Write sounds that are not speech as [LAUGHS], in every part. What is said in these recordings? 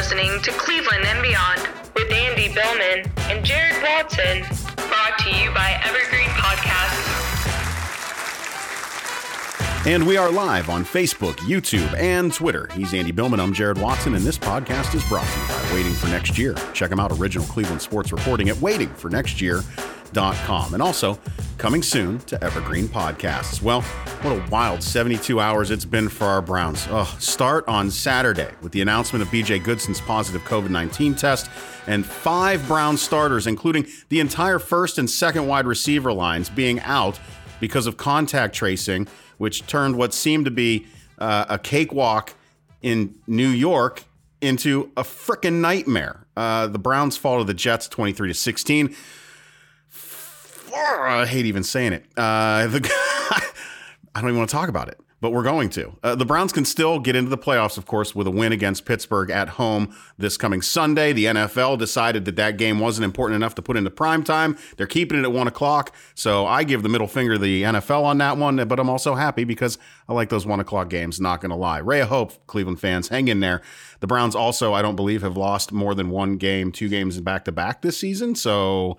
listening to Cleveland and Beyond with Andy Billman and Jared Watson, brought to you by Evergreen Podcasts. And we are live on Facebook, YouTube, and Twitter. He's Andy Billman. I'm Jared Watson, and this podcast is brought to you by Waiting for Next Year. Check them out, original Cleveland sports reporting at waitingfornextyear.com. And also coming soon to Evergreen Podcasts. Well, what a wild 72 hours it's been for our Browns. Oh, start on Saturday with the announcement of BJ Goodson's positive COVID 19 test and five Brown starters, including the entire first and second wide receiver lines, being out because of contact tracing which turned what seemed to be uh, a cakewalk in New York into a freaking nightmare. Uh, the Browns fall to the Jets 23 to 16. I hate even saying it. Uh, the, [LAUGHS] I don't even want to talk about it but we're going to. Uh, the Browns can still get into the playoffs, of course, with a win against Pittsburgh at home this coming Sunday. The NFL decided that that game wasn't important enough to put into prime time. They're keeping it at one o'clock. So I give the middle finger the NFL on that one, but I'm also happy because I like those one o'clock games, not going to lie. Ray of hope, Cleveland fans, hang in there. The Browns also, I don't believe, have lost more than one game, two games back to back this season. So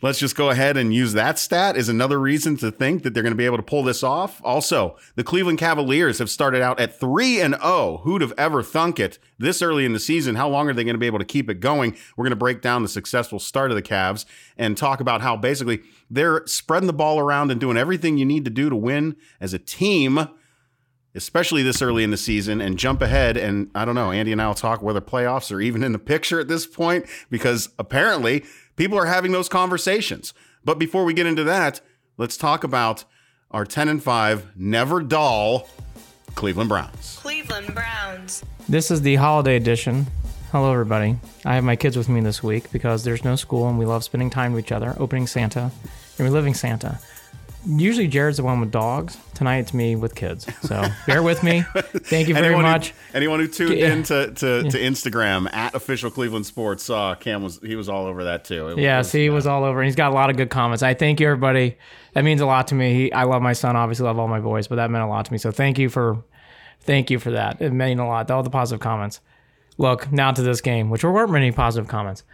let's just go ahead and use that stat is another reason to think that they're going to be able to pull this off. Also, the Cleveland Cavaliers have started out at 3 and 0. Who'd have ever thunk it this early in the season? How long are they going to be able to keep it going? We're going to break down the successful start of the Cavs and talk about how basically they're spreading the ball around and doing everything you need to do to win as a team. Especially this early in the season, and jump ahead. And I don't know, Andy and I will talk whether playoffs are even in the picture at this point, because apparently People are having those conversations. But before we get into that, let's talk about our 10 and 5 never dull Cleveland Browns. Cleveland Browns. This is the holiday edition. Hello, everybody. I have my kids with me this week because there's no school and we love spending time with each other, opening Santa and reliving Santa. Usually Jared's the one with dogs. Tonight it's me with kids. So bear with me. Thank you very anyone much. Who, anyone who tuned yeah. in to, to, yeah. to, Instagram at official Cleveland Sports saw Cam was he was all over that too. It yes, was, he was all over. He's got a lot of good comments. I thank you everybody. That means a lot to me. He, I love my son. Obviously, love all my boys, but that meant a lot to me. So thank you for thank you for that. It meant a lot. All the positive comments. Look now to this game, which there weren't many positive comments.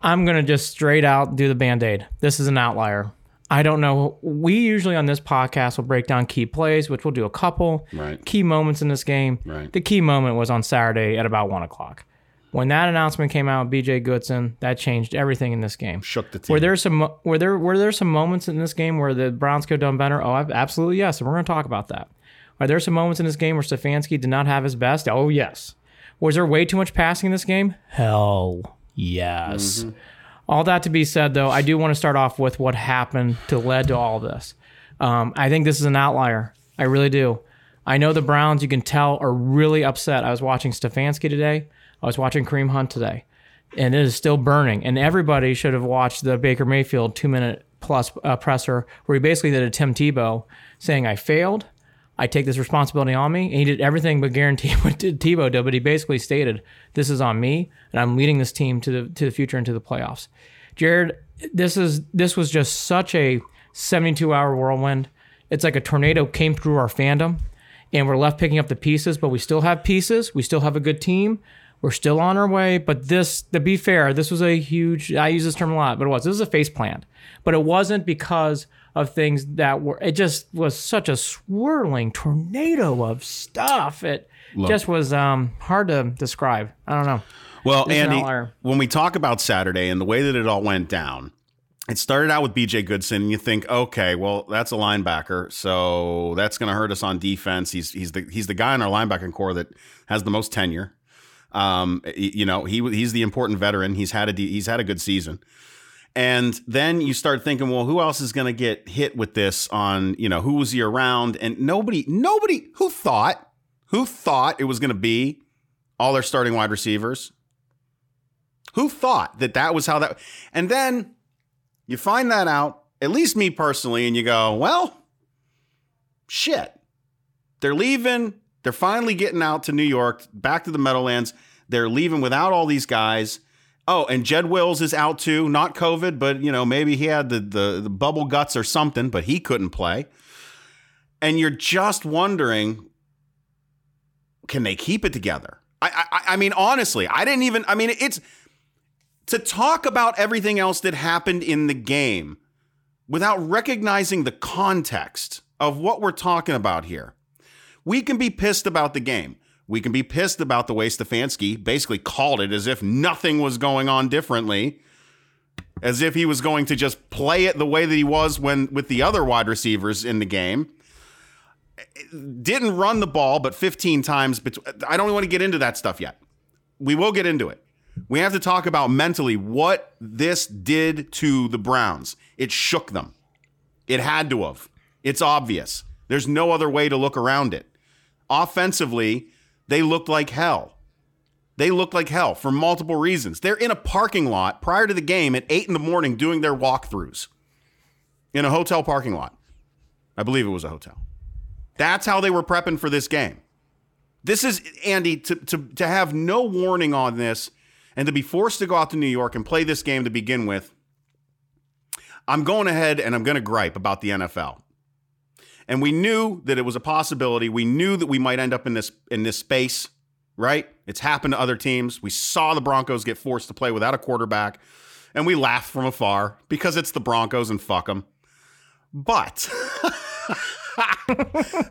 I'm gonna just straight out do the band aid. This is an outlier. I don't know. We usually on this podcast will break down key plays, which we'll do a couple right. key moments in this game. Right. The key moment was on Saturday at about one o'clock. When that announcement came out, BJ Goodson, that changed everything in this game. Shook the team. Were there some were there were there some moments in this game where the Browns could have done better? Oh, absolutely yes, and we're going to talk about that. Are there some moments in this game where Stefanski did not have his best? Oh yes. Was there way too much passing in this game? Hell yes. Mm-hmm. All that to be said, though, I do want to start off with what happened to led to all this. Um, I think this is an outlier. I really do. I know the Browns, you can tell, are really upset. I was watching Stefanski today. I was watching Kareem Hunt today, and it is still burning. And everybody should have watched the Baker Mayfield two minute plus uh, presser where he basically did a Tim Tebow saying, I failed. I take this responsibility on me. And he did everything but guarantee [LAUGHS] what Tebow did, but he basically stated, "This is on me, and I'm leading this team to the to the future into the playoffs." Jared, this is this was just such a 72 hour whirlwind. It's like a tornado came through our fandom, and we're left picking up the pieces, but we still have pieces. We still have a good team. We're still on our way. But this, to be fair, this was a huge. I use this term a lot, but it was. This was a face plant, but it wasn't because of things that were it just was such a swirling tornado of stuff. It just was um, hard to describe. I don't know. Well andy when we talk about saturday and the way that it all went down it started out with bj goodson and you think okay well that's a linebacker so that's going to hurt us on defense. He's he's the he's the guy in our linebacking core that has the most tenure. Um, you know he he's the important veteran. He's had a he's had a good season and then you start thinking, well, who else is going to get hit with this on, you know, who was he around? And nobody, nobody who thought, who thought it was going to be all their starting wide receivers? Who thought that that was how that, and then you find that out, at least me personally, and you go, well, shit. They're leaving. They're finally getting out to New York, back to the Meadowlands. They're leaving without all these guys. Oh, and Jed Wills is out too. Not COVID, but you know maybe he had the, the, the bubble guts or something, but he couldn't play. And you're just wondering, can they keep it together? I, I I mean honestly, I didn't even I mean it's to talk about everything else that happened in the game without recognizing the context of what we're talking about here. We can be pissed about the game. We can be pissed about the way Stefanski basically called it as if nothing was going on differently, as if he was going to just play it the way that he was when with the other wide receivers in the game. Didn't run the ball, but 15 times. Bet- I don't want to get into that stuff yet. We will get into it. We have to talk about mentally what this did to the Browns. It shook them. It had to have. It's obvious. There's no other way to look around it. Offensively, they looked like hell. They looked like hell for multiple reasons. They're in a parking lot prior to the game at 8 in the morning doing their walkthroughs in a hotel parking lot. I believe it was a hotel. That's how they were prepping for this game. This is, Andy, to, to, to have no warning on this and to be forced to go out to New York and play this game to begin with, I'm going ahead and I'm going to gripe about the NFL. And we knew that it was a possibility. We knew that we might end up in this in this space, right? It's happened to other teams. We saw the Broncos get forced to play without a quarterback, and we laughed from afar because it's the Broncos and fuck them. But [LAUGHS]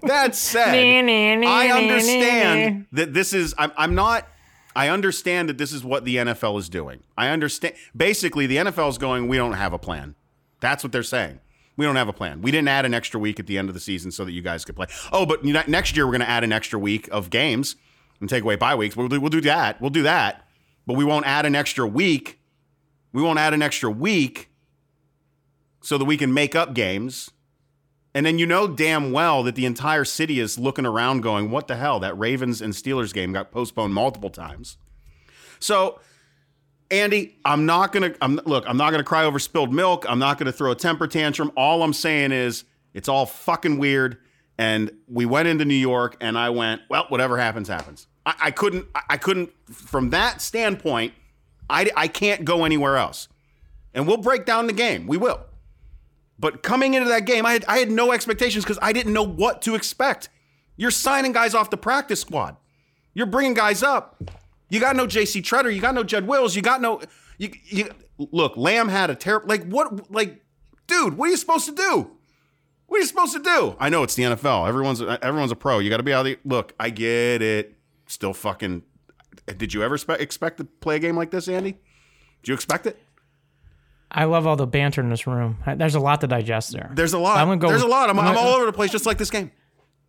that said, [LAUGHS] I understand that this is I'm, I'm not I understand that this is what the NFL is doing. I understand. Basically, the NFL is going, we don't have a plan. That's what they're saying. We don't have a plan. We didn't add an extra week at the end of the season so that you guys could play. Oh, but next year we're going to add an extra week of games and take away bye weeks. We'll do, we'll do that. We'll do that. But we won't add an extra week. We won't add an extra week so that we can make up games. And then you know damn well that the entire city is looking around going, what the hell? That Ravens and Steelers game got postponed multiple times. So Andy, I'm not gonna. I'm look. I'm not gonna cry over spilled milk. I'm not gonna throw a temper tantrum. All I'm saying is it's all fucking weird. And we went into New York, and I went, well, whatever happens, happens. I, I couldn't. I couldn't. From that standpoint, I I can't go anywhere else. And we'll break down the game. We will. But coming into that game, I had I had no expectations because I didn't know what to expect. You're signing guys off the practice squad. You're bringing guys up you got no J.C. Tretter. You got no Jed Wills. You got no. You, you look. Lamb had a terrible. Like what? Like, dude, what are you supposed to do? What are you supposed to do? I know it's the NFL. Everyone's everyone's a pro. You got to be out of the. Look, I get it. Still fucking. Did you ever spe- expect to play a game like this, Andy? Did you expect it? I love all the banter in this room. There's a lot to digest there. There's a lot. I'm gonna go There's a lot. I'm, I'm, I'm all over the place, just like this game.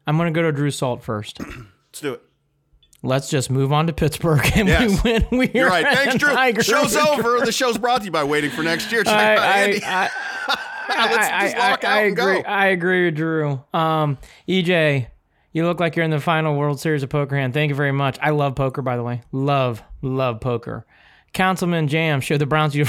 I'm gonna go to Drew Salt first. [CLEARS THROAT] Let's do it let's just move on to Pittsburgh [LAUGHS] and yes. we win. We You're right. Thanks, Drew. Show's over. The show's brought to you by Waiting for Next Year. [LAUGHS] [LAUGHS] I, I, I, I, I, agree. I agree with Drew. Um, EJ, you look like you're in the final World Series of Poker Hand. Thank you very much. I love poker, by the way. Love, love poker. Councilman Jam, show the Browns you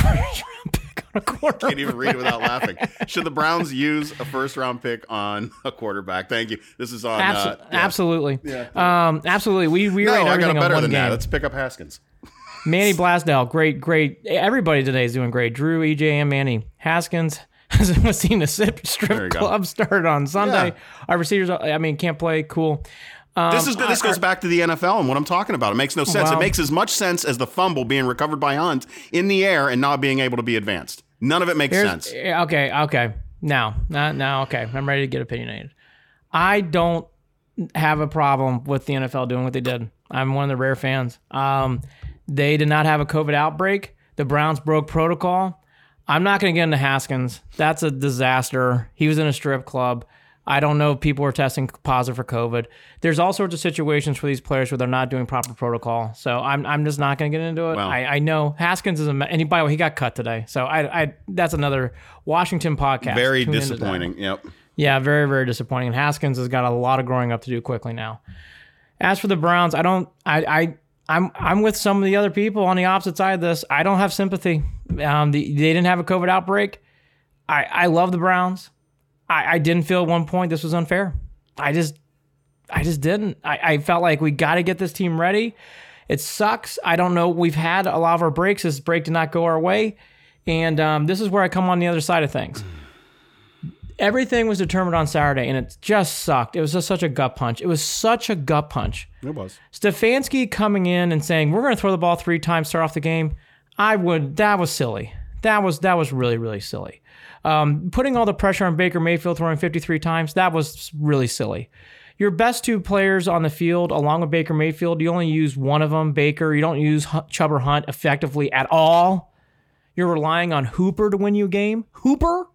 a [LAUGHS] quarterback. Can't even read it without laughing. Should the Browns use a first round pick on a quarterback? Thank you. This is on. Abso- uh, yeah. Absolutely. Yeah. Um, absolutely. We we no, rate everything I got better on one than game. that. Let's pick up Haskins. Manny Blasdell, great, great. Everybody today is doing great. Drew, EJ, and Manny Haskins [LAUGHS] was seen a strip club started on Sunday. Yeah. Our receivers, I mean, can't play. Cool. Um, this is good. this goes back to the NFL and what I'm talking about. It makes no sense. Well, it makes as much sense as the fumble being recovered by Hunt in the air and not being able to be advanced. None of it makes sense. Okay, okay. Now, now, now, okay. I'm ready to get opinionated. I don't have a problem with the NFL doing what they did. I'm one of the rare fans. Um, they did not have a COVID outbreak. The Browns broke protocol. I'm not going to get into Haskins. That's a disaster. He was in a strip club. I don't know if people are testing positive for COVID. There's all sorts of situations for these players where they're not doing proper protocol. So I'm, I'm just not going to get into it. I, I know Haskins is a and he, by the way he got cut today. So I, I that's another Washington podcast. Very Tune disappointing. Yep. Yeah, very very disappointing. And Haskins has got a lot of growing up to do quickly now. As for the Browns, I don't I I I'm I'm with some of the other people on the opposite side of this. I don't have sympathy. Um, the, they didn't have a COVID outbreak. I I love the Browns. I, I didn't feel at one point this was unfair. I just I just didn't. I, I felt like we got to get this team ready. It sucks. I don't know. We've had a lot of our breaks. This break did not go our way. And um, this is where I come on the other side of things. Everything was determined on Saturday, and it just sucked. It was just such a gut punch. It was such a gut punch. It was. Stefanski coming in and saying we're going to throw the ball three times, start off the game. I would. That was silly. That was that was really really silly. Um, putting all the pressure on Baker Mayfield throwing 53 times. That was really silly. Your best two players on the field, along with Baker Mayfield, you only use one of them, Baker. You don't use Chubb or Hunt effectively at all. You're relying on Hooper to win you a game. Hooper,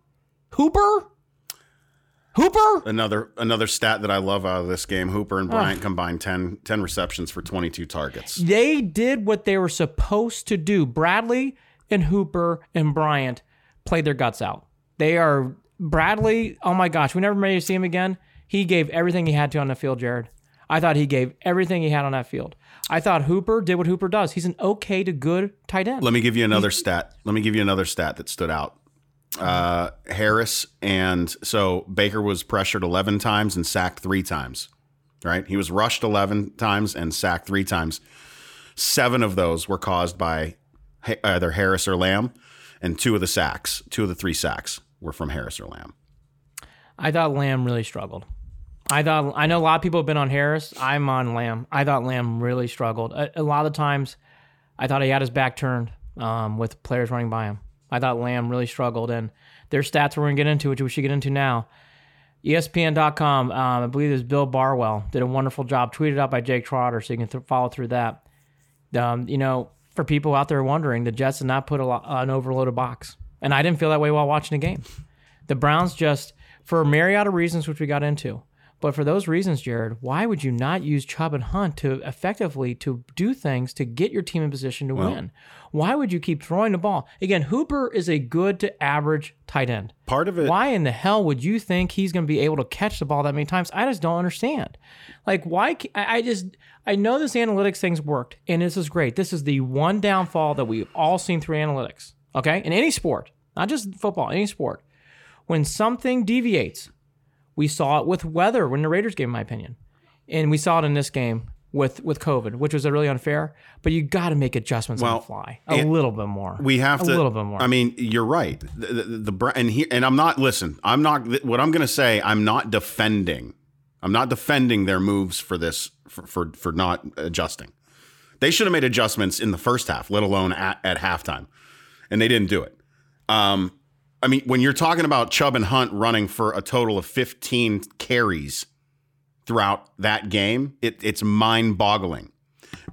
Hooper, Hooper. Another another stat that I love out of this game: Hooper and Bryant combined 10, 10 receptions for twenty two targets. They did what they were supposed to do. Bradley and Hooper and Bryant played their guts out. They are Bradley. Oh my gosh, we never made to see him again. He gave everything he had to on the field, Jared. I thought he gave everything he had on that field. I thought Hooper did what Hooper does. He's an okay to good tight end. Let me give you another stat. Let me give you another stat that stood out. Uh, Harris and so Baker was pressured 11 times and sacked three times. Right? He was rushed 11 times and sacked three times. Seven of those were caused by either Harris or Lamb, and two of the sacks, two of the three sacks were from Harris or Lamb. I thought Lamb really struggled. I thought I know a lot of people have been on Harris. I'm on Lamb. I thought Lamb really struggled. A, a lot of times, I thought he had his back turned um, with players running by him. I thought Lamb really struggled, and their stats we're going to get into, which we should get into now. ESPN.com, um, I believe it was Bill Barnwell, did a wonderful job. Tweeted out by Jake Trotter, so you can th- follow through that. Um, you know, for people out there wondering, the Jets did not put lot, an overloaded box, and I didn't feel that way while watching the game. The Browns just, for a myriad of reasons, which we got into, but for those reasons, Jared, why would you not use Chubb and Hunt to effectively to do things to get your team in position to win? Why would you keep throwing the ball? Again, Hooper is a good to average tight end. Part of it, Why in the hell would you think he's going to be able to catch the ball that many times? I just don't understand. Like, why? I just, I know this analytics thing's worked, and this is great. This is the one downfall that we've all seen through analytics, okay? In any sport, not just football, any sport. When something deviates, we saw it with weather when the Raiders game, in my opinion, and we saw it in this game with with COVID, which was really unfair. But you got to make adjustments on the fly a little bit more. we have a to little bit more. I mean, you're right. The, the, the and and I'm not. Listen, I'm not. What I'm going to say, I'm not defending. I'm not defending their moves for this for for, for not adjusting. They should have made adjustments in the first half, let alone at, at halftime, and they didn't do it. Um, I mean, when you're talking about Chubb and Hunt running for a total of 15 carries throughout that game, it, it's mind-boggling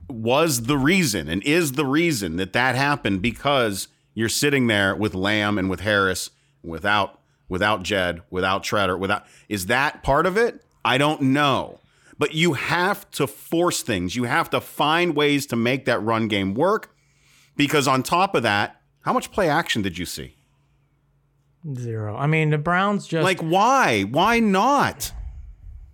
was the reason and is the reason that that happened because you're sitting there with Lamb and with Harris without without Jed, without Tretter, without is that part of it? I don't know. But you have to force things. You have to find ways to make that run game work because on top of that, how much play action did you see? Zero. I mean, the Browns just Like why? Why not?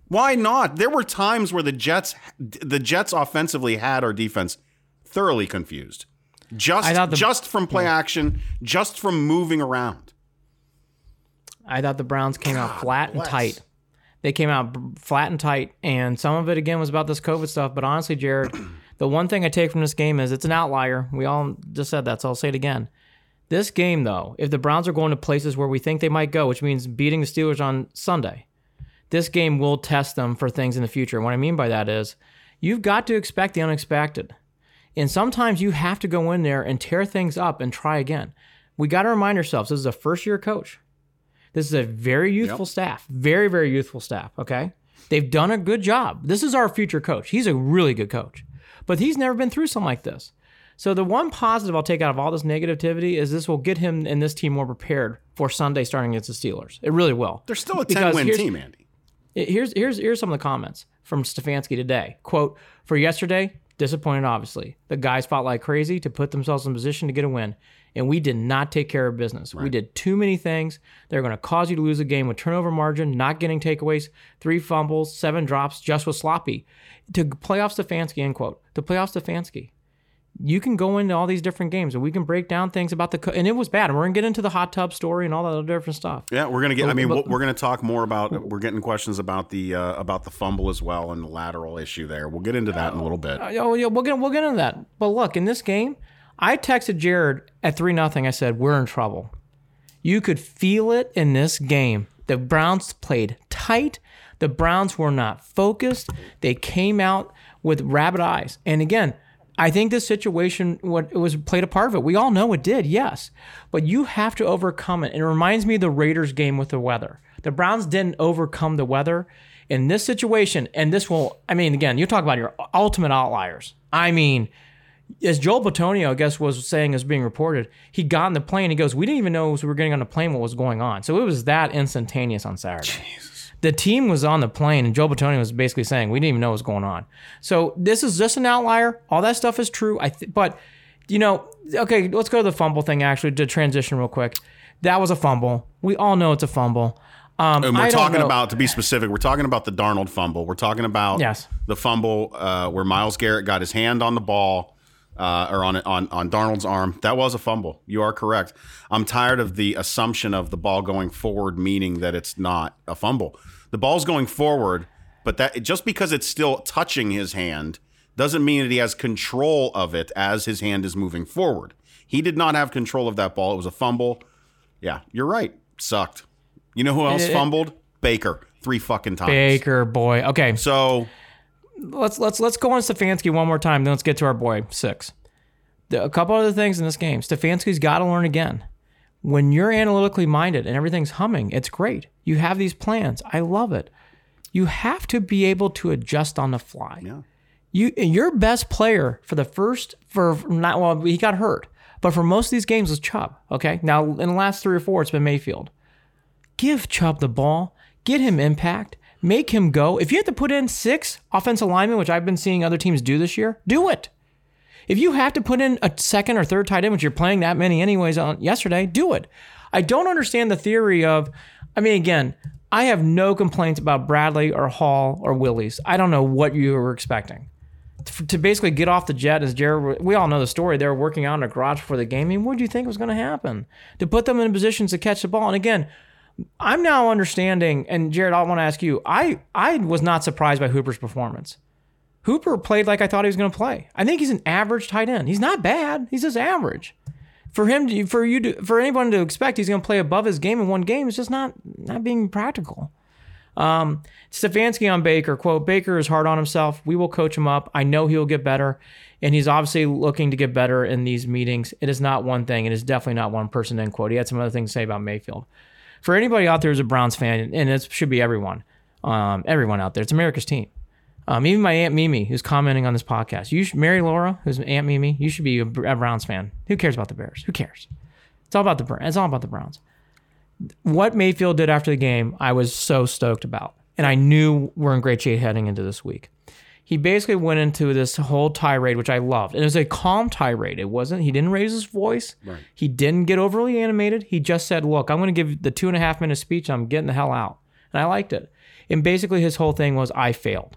Why not? There were times where the Jets the Jets offensively had our defense thoroughly confused. Just the- just from play action, just from moving around. I thought the Browns came out flat and tight. They came out flat and tight, and some of it again was about this COVID stuff. But honestly, Jared, [CLEARS THROAT] the one thing I take from this game is it's an outlier. We all just said that, so I'll say it again. This game, though, if the Browns are going to places where we think they might go, which means beating the Steelers on Sunday, this game will test them for things in the future. And what I mean by that is you've got to expect the unexpected. And sometimes you have to go in there and tear things up and try again. We got to remind ourselves this is a first year coach. This is a very youthful staff, very, very youthful staff. Okay. They've done a good job. This is our future coach. He's a really good coach, but he's never been through something like this. So, the one positive I'll take out of all this negativity is this will get him and this team more prepared for Sunday starting against the Steelers. It really will. They're still a 10 win team, Andy. Here's here's here's some of the comments from Stefanski today. Quote, for yesterday, disappointed obviously. The guys fought like crazy to put themselves in position to get a win. And we did not take care of business. We did too many things. They're going to cause you to lose a game with turnover margin, not getting takeaways, three fumbles, seven drops, just was sloppy. To playoff Stefanski, end quote. To playoff Stefanski you can go into all these different games and we can break down things about the co- and it was bad and we're gonna get into the hot tub story and all that other different stuff Yeah, we're gonna get. I mean, but- we're gonna talk more about. We're getting questions about the uh, about the fumble as well and the lateral issue there. We'll get into that in a little bit. oh yeah we'll get, we'll get into that but look in this game i texted jared at 3 nothing i said we're in trouble you could feel it in this game The Browns played tight. The Browns were not focused. They came out with rabbit eyes. And again, I think this situation what it was played a part of it. We all know it did, yes. But you have to overcome it. And it reminds me of the Raiders game with the weather. The Browns didn't overcome the weather in this situation, and this will I mean, again, you talk about your ultimate outliers. I mean, as Joel Bitonio, I guess, was saying as being reported, he got on the plane. He goes, "We didn't even know we were getting on the plane what was going on." So it was that instantaneous on Saturday. The team was on the plane, and Joe Bitonio was basically saying, "We didn't even know what was going on." So this is just an outlier. All that stuff is true. I th- but you know, okay, let's go to the fumble thing. Actually, to transition real quick, that was a fumble. We all know it's a fumble. Um, And we're talking know- about, to be specific, we're talking about the Darnold fumble. We're talking about Yes. the fumble uh, where Myles Garrett got his hand on the ball uh, or on on on Darnold's arm. That was a fumble. You are correct. I'm tired of the assumption of the ball going forward, meaning that it's not a fumble. The ball's going forward, but that just because it's still touching his hand doesn't mean that he has control of it as his hand is moving forward. He did not have control of that ball. It was a fumble. Yeah, you're right. Sucked. You know who else fumbled? Baker. Three fucking times. Baker boy. Okay, So let's let's let's go on Stefanski one more time. Then let's get to our boy six. The, a couple other things in this game. Stefanski's got to learn again. When you're analytically minded and everything's humming, it's great. You have these plans. I love it. You have to be able to adjust on the fly. Yeah. You your best player for the first for not well he got hurt, but for most of these games was Chubb. Okay, now in the last three or four it's been Mayfield. Give Chubb the ball, get him impact, make him go. If you have to put in six offensive linemen, which I've been seeing other teams do this year, do it. If you have to put in a second or third tight end, which you're playing that many anyways on yesterday, do it. I don't understand the theory of, I mean, again, I have no complaints about Bradley or Hall or Willies. I don't know what you were expecting. To basically get off the jet, as Jared, we all know the story. They were working out in a garage before the game. I mean, what do you think was going to happen? To put them in positions to catch the ball. And again, I'm now understanding, and Jared, I want to ask you. I I was not surprised by Hooper's performance. Hooper played like I thought he was going to play. I think he's an average tight end. He's not bad. He's just average. For him, to, for you, to, for anyone to expect he's going to play above his game in one game is just not not being practical. Um, Stefanski on Baker quote: Baker is hard on himself. We will coach him up. I know he'll get better, and he's obviously looking to get better in these meetings. It is not one thing. It is definitely not one person. End quote. He had some other things to say about Mayfield. For anybody out there who's a Browns fan, and it should be everyone, um, everyone out there, it's America's team. Um, even my aunt Mimi, who's commenting on this podcast, you should, Mary Laura, who's Aunt Mimi, you should be a, a Browns fan. Who cares about the Bears? Who cares? It's all about the it's all about the Browns. What Mayfield did after the game, I was so stoked about, and I knew we're in great shape heading into this week. He basically went into this whole tirade, which I loved. And it was a calm tirade. It wasn't. He didn't raise his voice. He didn't get overly animated. He just said, "Look, I'm going to give the two and a half minute speech. I'm getting the hell out," and I liked it. And basically, his whole thing was, "I failed."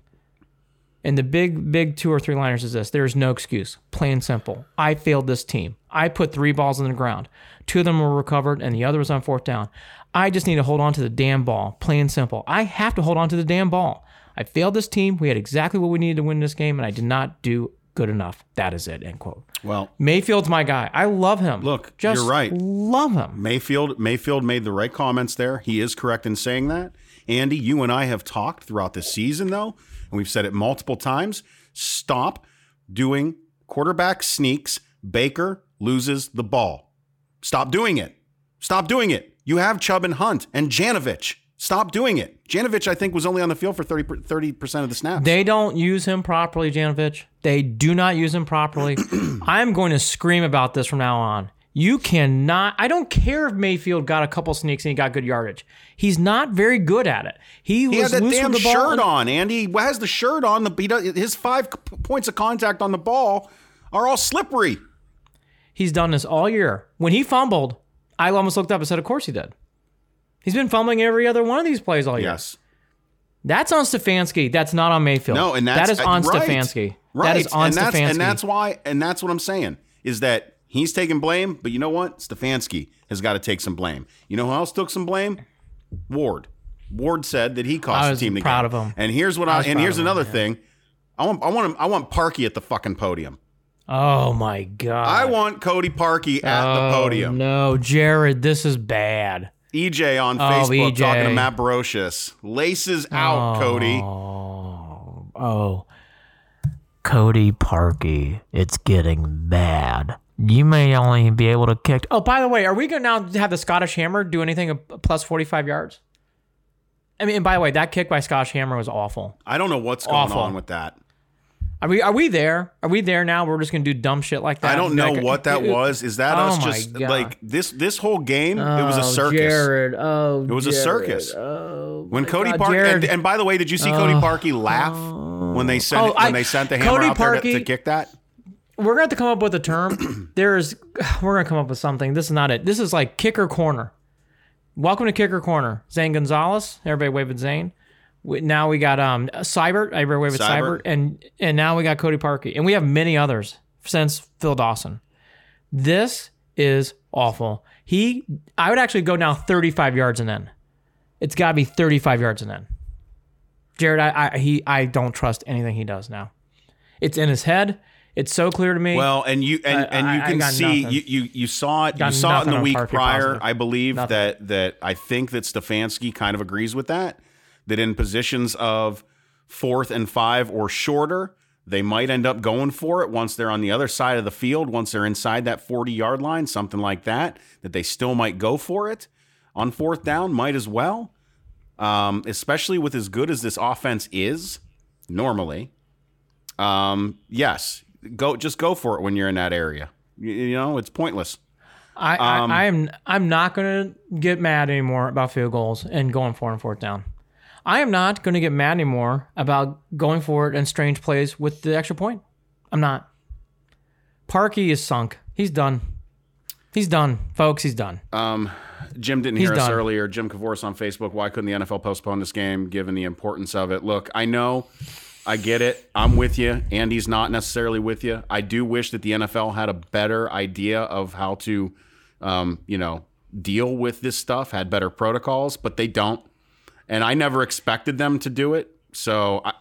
And the big, big two or three liners is this there is no excuse. Plain and simple. I failed this team. I put three balls in the ground. Two of them were recovered, and the other was on fourth down. I just need to hold on to the damn ball. Plain and simple. I have to hold on to the damn ball. I failed this team. We had exactly what we needed to win this game, and I did not do good enough. That is it. End quote. Well, Mayfield's my guy. I love him. Look, just you're right. Love him. Mayfield Mayfield made the right comments there. He is correct in saying that. Andy, you and I have talked throughout the season though, and we've said it multiple times. Stop doing quarterback sneaks. Baker loses the ball. Stop doing it. Stop doing it. You have Chubb and Hunt and Janovich. Stop doing it. Janovich, I think, was only on the field for 30 percent of the snaps. They don't use him properly, Janovich. They do not use him properly. [CLEARS THROAT] I'm going to scream about this from now on. You cannot. I don't care if Mayfield got a couple sneaks and he got good yardage. He's not very good at it. He, He was had that damn the shirt on, Andy. He has the shirt on. The he does, his five points of contact on the ball are all slippery. He's done this all year. When he fumbled, I almost looked up and said, "Of course he did." He's been fumbling every other one of these plays all year. Yes. That's on Stefanski. That's not on Mayfield. No, and that's that is on uh, right. Stefanski. Right. That is on and that's, Stefanski. And that's why, and that's what I'm saying is that he's taking blame, but you know what? Stefanski has got to take some blame. You know who else took some blame? Ward. Ward said that he cost the team the game. proud game. of him. And here's what I I, and here's him, another yeah. thing. I want I want him, I want Parkey at the fucking podium. oh my god! I want Cody Parkey at the Oh, podium. No, Jared, this is bad. EJ on Oh, Facebook EJ. talking to Matt Brocious. Laces out, Cody. Oh. oh, Cody Parkey, it's getting bad. You may only be able to kick. Oh, by the way, are we going to now have the Scottish Hammer do anything plus 45 yards? I mean, and by the way, that kick by Scottish Hammer was awful. I don't know what's going on with that. Are we are we there? Are we there now? We're just going to do dumb shit like that. I don't know Like, what that [LAUGHS] was. Is that Oh us just God. like this this whole game? it was a Oh, circus. Jared. Oh, It was a circus. Oh, When Cody Park and, and by the way, did you see Cody oh. Parkey laugh when they sent Oh, when I- they sent the hammer Cody out there to, to kick that? we're going to have to come up with a term. [CLEARS THROAT] There's, we're going to come up with something. This is not it. This is like kicker corner. Welcome to kicker corner. Zane Gonzalez. Everybody wave at Zane. We, now we got um wave at Seibert. Cybert. And and now we got Cody Parkey. And we have many others since Phil Dawson. This is awful. He, I would actually go now 35 yards and in. It's got to be 35 yards and in. Jared, I, I he I don't trust anything he does now. It's in his head. It's so clear to me. Well, and you and, and you I- I can got see nothing. you, you you saw it you saw it in the week prior. positive. I believe Nothing. that that I think that Stefanski kind of agrees with that. That in positions of fourth and five or shorter, they might end up going for it once they're on the other side of the field, once they're inside that 40 yard line, something like that, that they still might go for it on fourth down, might as well. Um, especially with as good as this offense is normally. Um, yes, go just go for it when you're in that area. You, you know, it's pointless. I, um, I I'm I'm not gonna get mad anymore about field goals and going for it and fourth down. I am not gonna get mad anymore about going for it and strange plays with the extra point. I'm not. Parkey is sunk. He's done. He's done, folks. He's done. Um, Jim didn't He's hear us done. earlier. Jim Kavoris on Facebook. Why couldn't the NFL postpone this game given the importance of it? Look, I know, I get it. I'm with you. Andy's not necessarily with you. I do wish that the NFL had a better idea of how to, um, you know, deal with this stuff, had better protocols, but they don't. And I never expected them to do it. So, I,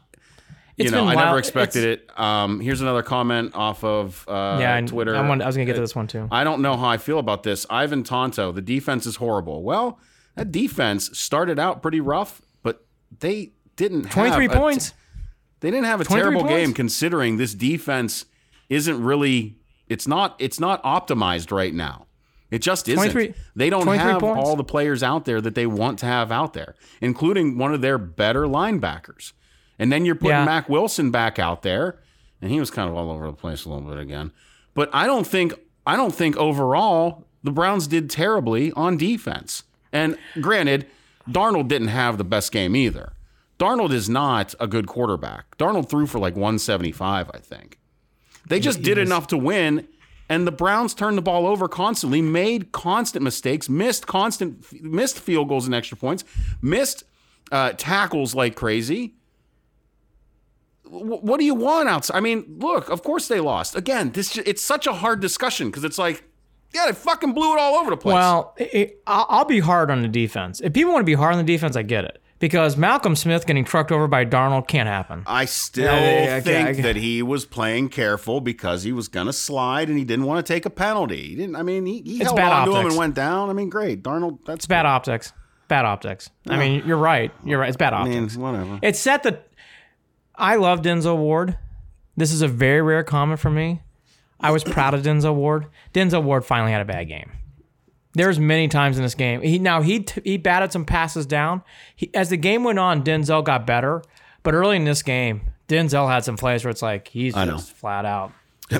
you It's know, I never expected it. Um, here's another comment off of uh, yeah, Twitter. I, I was gonna get to this one too. I don't know how I feel about this. Ivan Tonto, the defense is horrible. Well, that defense started out pretty rough, but they didn't 23 a- points. they didn't have a terrible points? game considering this defense isn't really it's not it's not optimized right now. It just isn't. they don't have points. all the players out there that they want to have out there, including one of their better linebackers. And then you're putting Yeah. Mack Wilson back out there, and he was kind of all over the place a little bit again. But I don't think I don't think overall the Browns did terribly on defense. And granted, Darnold didn't have the best game either. Darnold is not a good quarterback. Darnold threw for like 175, I think. They just did enough to win, and the Browns turned the ball over constantly, made constant mistakes, missed constant missed field goals and extra points, missed uh, tackles like crazy. Wh- What do you want outside? I mean, look, of course they lost. Again, this it's such a hard discussion because it's like, yeah, they fucking blew it all over the place. Well, it, I'll be hard on the defense. If people want to be hard on the defense, I get it. Because Malcolm Smith getting trucked over by Darnold can't happen. I still Yeah, yeah, yeah, think okay. that he was playing careful because he was going to slide and he didn't want to take a penalty. He didn't. I mean, he, he held bad on to him and went down. I mean, great, Darnold. That's It's bad optics. Bad optics. I mean, you're right. You're right. It's bad I mean, optics. whatever. It set the. I love Denzel Ward. This is a very rare comment from me. I was proud of Denzel Ward. Denzel Ward finally had a bad game. There's many times in this game. He now he t- he batted some passes down. He, as the game went on, Denzel got better. But early in this game, Denzel had some plays where it's like he's know. just flat out.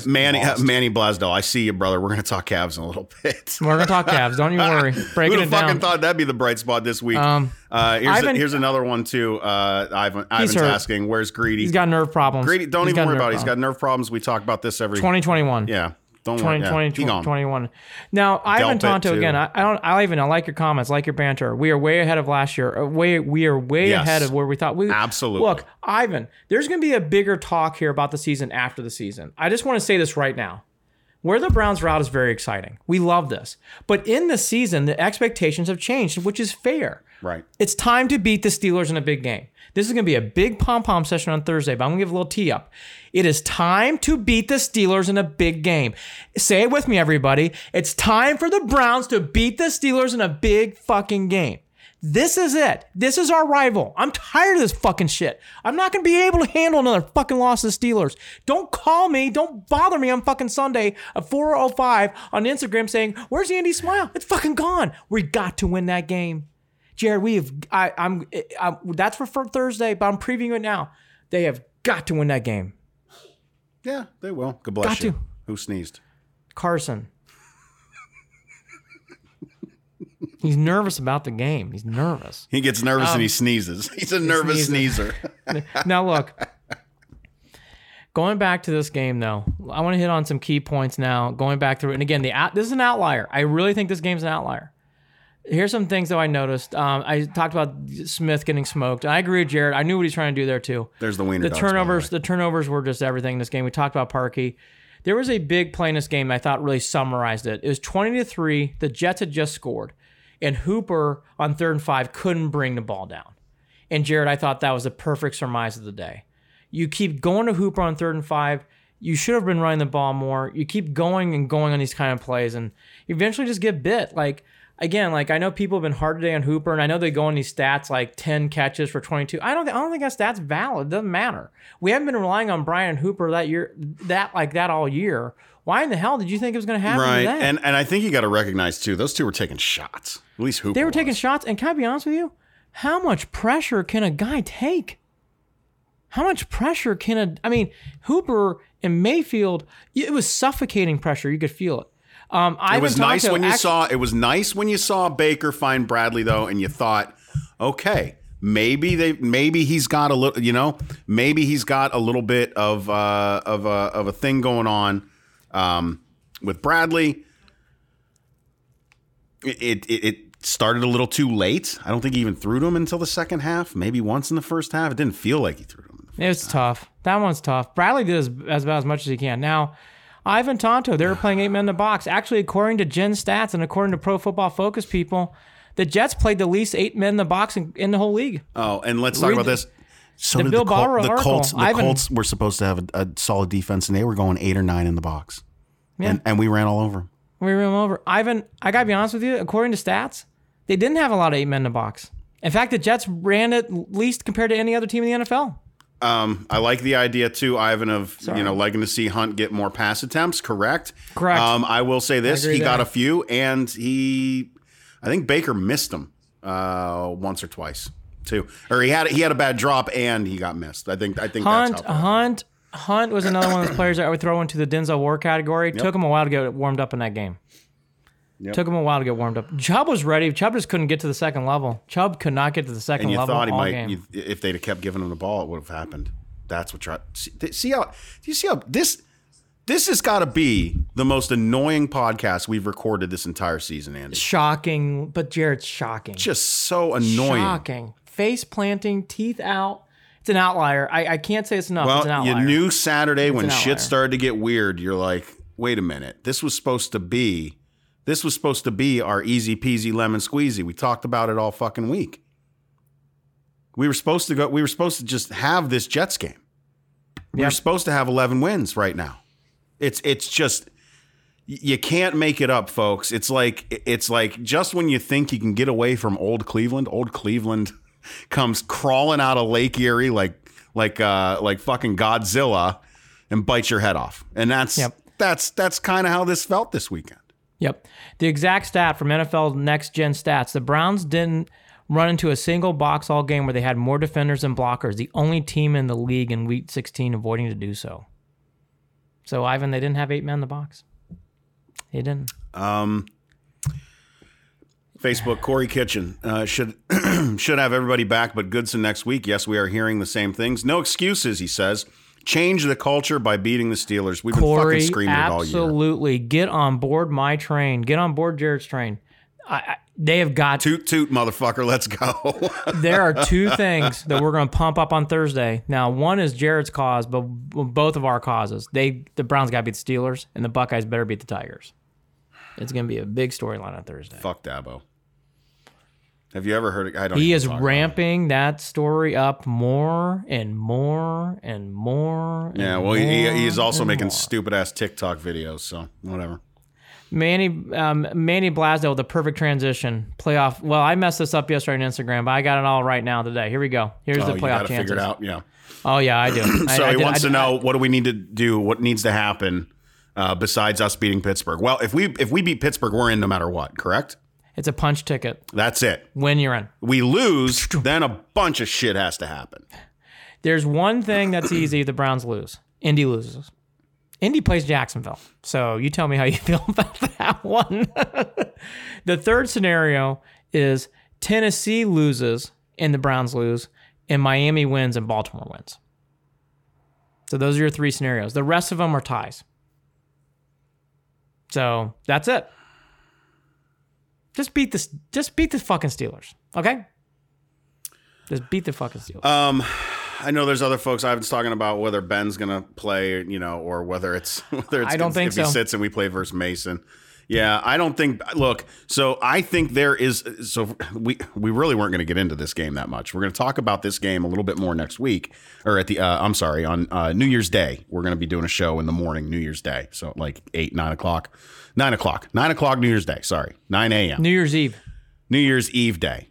Manny, uh, Manny Blasdell, I see you, brother. We're going to talk Cavs in a little bit. We're gonna talk Cavs. Don't you worry. [LAUGHS] Breaking Who'd it have fucking down. thought that'd be the bright spot this week? Um, uh, here's, Ivan- here's another one too. Uh, Ivan, Ivan's hurt. asking, "Where's Greedy?" He's got nerve problems. Greedy. Don't He's even worry about it. He's got nerve problems. We talk about this every. 2021. Yeah. Don't worry. 2020, Yeah. He gone. 21. Now, Ivan Tonto again. I, I don't. I even. I like your comments. Like your banter. We are way ahead of last year. Uh, Way. We are way Yes. ahead of where we thought we. Absolutely. Look, Ivan. There's going to be a bigger talk here about the season after the season. I just want to say this right now. Where the Browns route is very exciting. We love this. But in the season, the expectations have changed, which is fair. Right. It's time to beat the Steelers in a big game. This is going to be a big pom pom session on Thursday, but I'm going to give a little tee up. It is time to beat the Steelers in a big game. Say it with me, everybody. It's time for the Browns to beat the Steelers in a big fucking game. This is it. This is our rival. I'm tired of this fucking shit. I'm not going to be able to handle another fucking loss to the Steelers. Don't call me. Don't bother me on fucking Sunday at 4.05 on Instagram saying, where's Andy Smile? It's fucking gone. We got to win that game. Jared, we have. I, I'm. I, that's for, for Thursday, but I'm previewing it now. They have got to win that game. Yeah, they will. God bless Got you. to. Who sneezed? Carson. He's nervous about the game. He's nervous. He gets nervous Um, and he sneezes. [LAUGHS] He's a nervous sneezes. sneezer. [LAUGHS] now look, going back to this game though, I want to hit on some key points now. Going back through, it. and again, the out, this is an outlier. I really think this game's an outlier. Here's some things though I noticed. Um, I talked about Smith getting smoked. I agree with Jared. I knew what he's trying to do there too. There's the wiener the dogs, the turnovers. way. The, turnovers were just everything in this game. We talked about Parkey. There was a big play in this game. I thought really summarized it. It was 20 to three. The Jets had just scored, and Hooper on third and five couldn't bring the ball down. And Jared, I thought that was the perfect surmise of the day. You keep going to Hooper on third and five. You should have been running the ball more. You keep going and going on these kind of plays, and you eventually just get bit. Like again, like I know people have been hard today on Hooper, and I know they go on these stats like ten catches for twenty two. I don't, I don't think that stat's valid. It doesn't matter. We haven't been relying on Brian Hooper that year, that like that all year. Why in the hell did you think it was going to happen? Right. today? And and I think you got to recognize too, those two were taking shots. At least Hooper. They were taking was. shots, and can I be honest with you? How much pressure can a guy take? How much pressure can a? I mean, Hooper and Mayfield, it was suffocating pressure. You could feel it. Um, It was nice when you saw it was nice when you saw Baker find Bradley though, and you thought, okay, maybe they maybe he's got a little, you know, maybe he's got a little bit of uh, of a of a thing going on um, with Bradley. It, it it started a little too late. I don't think he even threw to him until the second half. Maybe once in the first half. It didn't feel like he threw to him. It was tough. That one's tough. Bradley did as, as about as much as he can. Now, Ivan Tonto, they were [SIGHS] playing eight men in the box. Actually, according to Gen Stats and according to Pro Football Focus people, the Jets played the least eight men in the box in, in the whole league. Oh, and let's talk Read about this. So the did Bill the, Col- the. Colts. The Ivan- Colts were supposed to have a, a solid defense, and they were going eight or nine in the box, Yeah. and, and we ran all over them. We ran him over. Ivan, I gotta be honest with you. According to stats, they didn't have a lot of eight men in the box. In fact, the Jets ran it least compared to any other team in the NFL. Um, I like the idea too, Ivan, of you know liking to see Hunt get more pass attempts. Correct. Correct. Um, I will say this: he got there. a few, and he, I think Baker missed them uh, once or twice too, or he had he had a bad drop and he got missed. I think I think Hunt, Hunt, Hunt was another one of those players that I would throw into the Denzel Ward category. Took him a while to get warmed up in that game. Yep. Took him a while to get warmed up. Chubb was ready. Chubb just couldn't get to the second level. Chubb could not get to the second and you level thought he might you, if they'd have kept giving him the ball, it would have happened. That's what try. See, see how do you see how this this has got to be the most annoying podcast we've recorded this entire season, Andy. shocking, but Jared's shocking. Just so annoying. Shocking. Face planting, teeth out. It's an outlier. I, I can't say it's enough. it's an Well, outlier. you knew Saturday when shit started to get weird. You're like, wait a minute. This was supposed to be, this was supposed to be our easy peasy lemon squeezy. We talked about it all fucking week. We were supposed to go. We were supposed to just have this Jets game. We were supposed to have 11 wins right now. It's it's just you can't make it up, folks. It's like it's like just when you think you can get away from old Cleveland, old Cleveland comes crawling out of Lake Erie like like uh like fucking Godzilla and bites your head off. And that's Yep. that's that's kind of how this felt this weekend. Yep. The exact stat from NFL Next Gen Stats the Browns didn't run into a single box all game where they had more defenders than blockers. The only team in the league in week 16 avoiding to do so. So, Ivan, they didn't have eight men in the box. They didn't. Um, Facebook Corey Kitchen uh, should [CLEARS THROAT] should have everybody back, but Goodson next week. Yes, we are hearing the same things. No excuses, he says. Change the culture by beating the Steelers. We've been fucking screaming it all year. absolutely. Get on board my train. Get on board Jared's train. I, I, They have got Toot toot, motherfucker. Let's go. [LAUGHS] there are two things that we're going to pump up on Thursday. Now, one is Jared's cause, but both of our causes. They the Browns got to beat the Steelers, and the Buckeyes better beat the Tigers. It's going to be a big storyline on Thursday. Fuck Dabo. Have you ever heard? I don't. He is talk about it. ramping that story up more and more and more. And Yeah, well, he, more he's also making stupid ass TikTok videos. So whatever. Manny um, Manny Blasdale, the perfect transition playoff. Well, I messed this up yesterday on Instagram, but I got it all right now today. Here we go. Here's Oh, the playoff chances. figure it out. Yeah. Oh yeah, I do. [CLEARS THROAT] I- So I he did- wants I- to know what do we need to do? What needs to happen uh, besides us beating Pittsburgh? Well, if we if we beat Pittsburgh, we're in no matter what. Correct. It's a punch ticket. That's it. Win, you're in. We lose, then a bunch of shit has to happen. There's one thing that's easy. The Browns lose. Indy loses. Indy plays Jacksonville. So you tell me how you [LAUGHS] feel about that one. [LAUGHS] the third scenario is Tennessee loses and the Browns lose, and Miami wins and Baltimore wins. So those are your three scenarios. The rest of them are ties. So that's it. Just beat this. Just beat the fucking Steelers. Okay. Just beat the fucking Steelers. Um, I know there's other folks. I was talking about whether Ben's gonna play, you know, or whether it's [LAUGHS] whether it's I don't think if he sits and we play versus Mason. Yeah, I don't think. Look, so I think there is. So we we really weren't going to get into this game that much. We're going to talk about this game a little bit more next week, or at the. Uh, I'm sorry, on uh, New Year's Day. We're going to be doing a show in the morning, New Year's Day. So like eight, nine o'clock, nine o'clock, nine o'clock New Year's Day. Sorry, nine a.m. New Year's Eve, New Year's Eve day.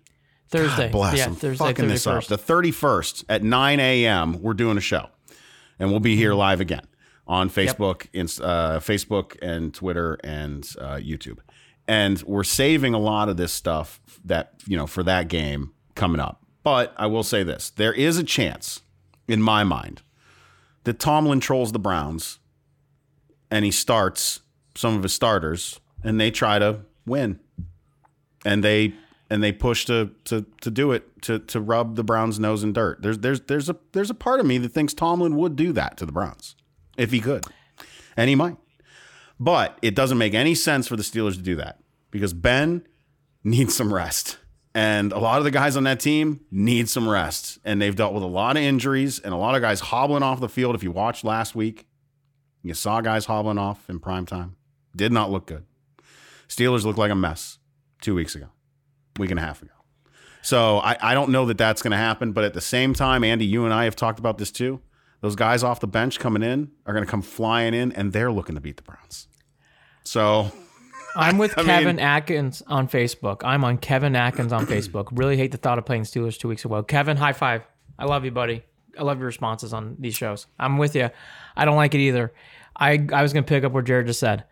Thursday. God Bless. yeah, I'm Thursday, fucking this up. The 31st at 9 a.m. We're doing a show, and we'll be here live again on Facebook, Inst- uh, Facebook and Twitter and uh, YouTube. And we're saving a lot of this stuff that you know for that game coming up. But I will say this: there is a chance, in my mind, that Tomlin trolls the Browns, and he starts some of his starters, and they try to win and they and they push to to to do it to to rub the Browns' nose in dirt. There's there's there's a there's a part of me that thinks Tomlin would do that to the Browns if he could, and he might. But it doesn't make any sense for the Steelers to do that because Ben needs some rest. And a lot of the guys on that team need some rest. And they've dealt with a lot of injuries and a lot of guys hobbling off the field. If you watched last week, you saw guys hobbling off in prime time. Did not look good. Steelers looked like a mess two weeks ago, week and a half ago. So I, I don't know that that's going to happen. But at the same time, Andy, you and I have talked about this too. Those guys off the bench coming in are going to come flying in, and they're looking to beat the Browns. So [LAUGHS] I'm with [LAUGHS] I Kevin mean- Atkins on Facebook. I'm on Kevin Atkins on [CLEARS THROAT] Facebook. Really hate the thought of playing Steelers two weeks ago. Kevin, high five. I love you, buddy. I love your responses on these shows. I'm with you. I don't like it either. I I was gonna pick up what Jared just said.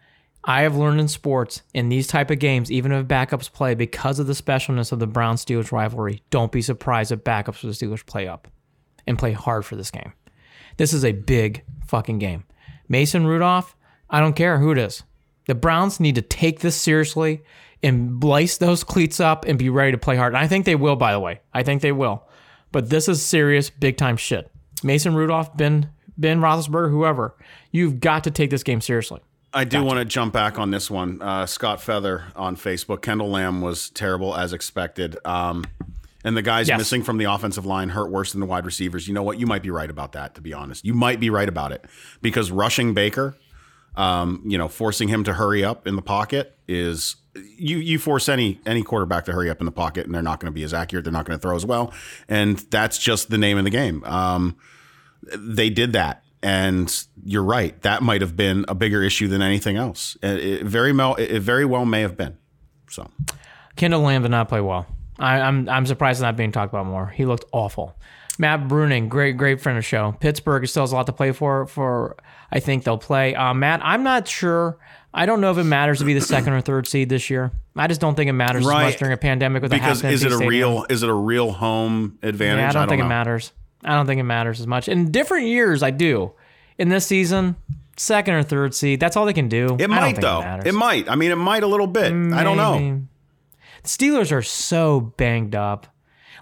I have learned in sports in these type of games, even if backups play, because of the specialness of the Brown Steelers rivalry, don't be surprised if backups for the Steelers play up and play hard for this game. This is a big fucking game. Mason Rudolph, I don't care who it is. The Browns need to take this seriously and lace those cleats up and be ready to play hard. And I think they will, by the way. I think they will. But this is serious, big time shit. Mason Rudolph, Ben Ben Roethlisberger, whoever, you've got to take this game seriously. I do want to jump back on this one. Uh, Scott Feather on Facebook. Kendall Lamb was terrible as expected. Um, and the guys Yes. missing from the offensive line hurt worse than the wide receivers. You know what? You might be right about that, to be honest. You might be right about it because rushing Baker, um, you know, forcing him to hurry up in the pocket is you you force any any quarterback to hurry up in the pocket and they're not going to be as accurate. They're not going to throw as well, and that's just the name of the game. Um, they did that. And you're right. That might have been a bigger issue than anything else. It, it very well, it very well may have been. So Kendall Lamb did not play well. I, I'm I'm surprised it's not being talked about more. He looked awful. Matt Bruning, great great friend of the show. Pittsburgh still has a lot to play for. For I think they'll play. Uh, Matt, I'm not sure. I don't know if it matters to be the second or third seed this year. I just don't think it matters Right. as much during a pandemic with because a half is it a stadium. real is it a real home advantage? Yeah, I don't think know. it matters. I don't think it matters as much. In different years, I do. In this season, second or third seed, that's all they can do. It I don't might though. It. It, might. I mean, it might a little bit. I don't know. Steelers are so banged up.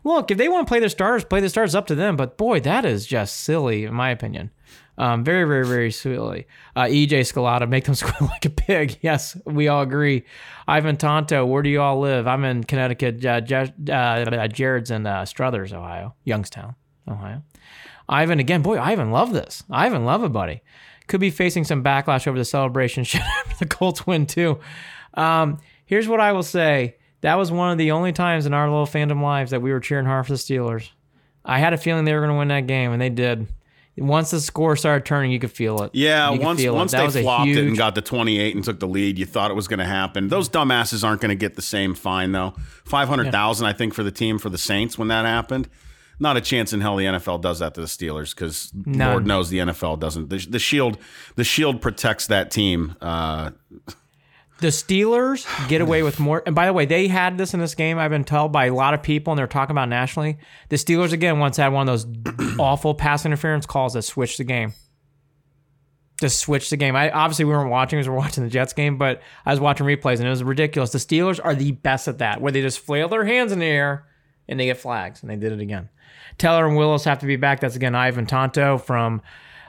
Look, if they want to play their starters, play the starters up to them. But boy, that is just silly, in my opinion. Um, very, very, very sweetly. Uh, EJ Scalata, make them [LAUGHS] squeal like a pig. Yes, we all agree. Ivan Tonto, where do you all live? I'm in Connecticut. Uh, J- uh, Jared's in uh, Struthers, Ohio, Youngstown, Ohio. Ivan, again, boy, Ivan, love this. Ivan, love it, buddy. Could be facing some backlash over the celebration [LAUGHS] shit after the Colts win, too. Um, here's what I will say. That was one of the only times in our little fandom lives that we were cheering hard for the Steelers. I had a feeling they were going to win that game, and they did. Once the score started turning, you could feel it. Yeah, You once once they flopped it and got the 28 and took the lead, you thought it was going to happen. Those dumbasses aren't going to get the same fine though. 500,000 I think for the team for the Saints when that happened. Not a chance in hell the NFL does that to the Steelers cuz Lord knows the NFL doesn't. The, the shield the shield protects that team. Uh, The Steelers get away with more. And by the way, they had this in this game. I've been told by a lot of people, and they're talking about nationally. The Steelers again once had one of those [CLEARS THROAT] awful pass interference calls that switched the game. Just switched the game. I obviously we weren't watching because we were [LAUGHS] watching the Jets game, but I was watching replays and it was ridiculous. The Steelers are the best at that, where they just flail their hands in the air and they get flags, and they did it again. Teller and Willis have to be back. That's again Ivan Tonto from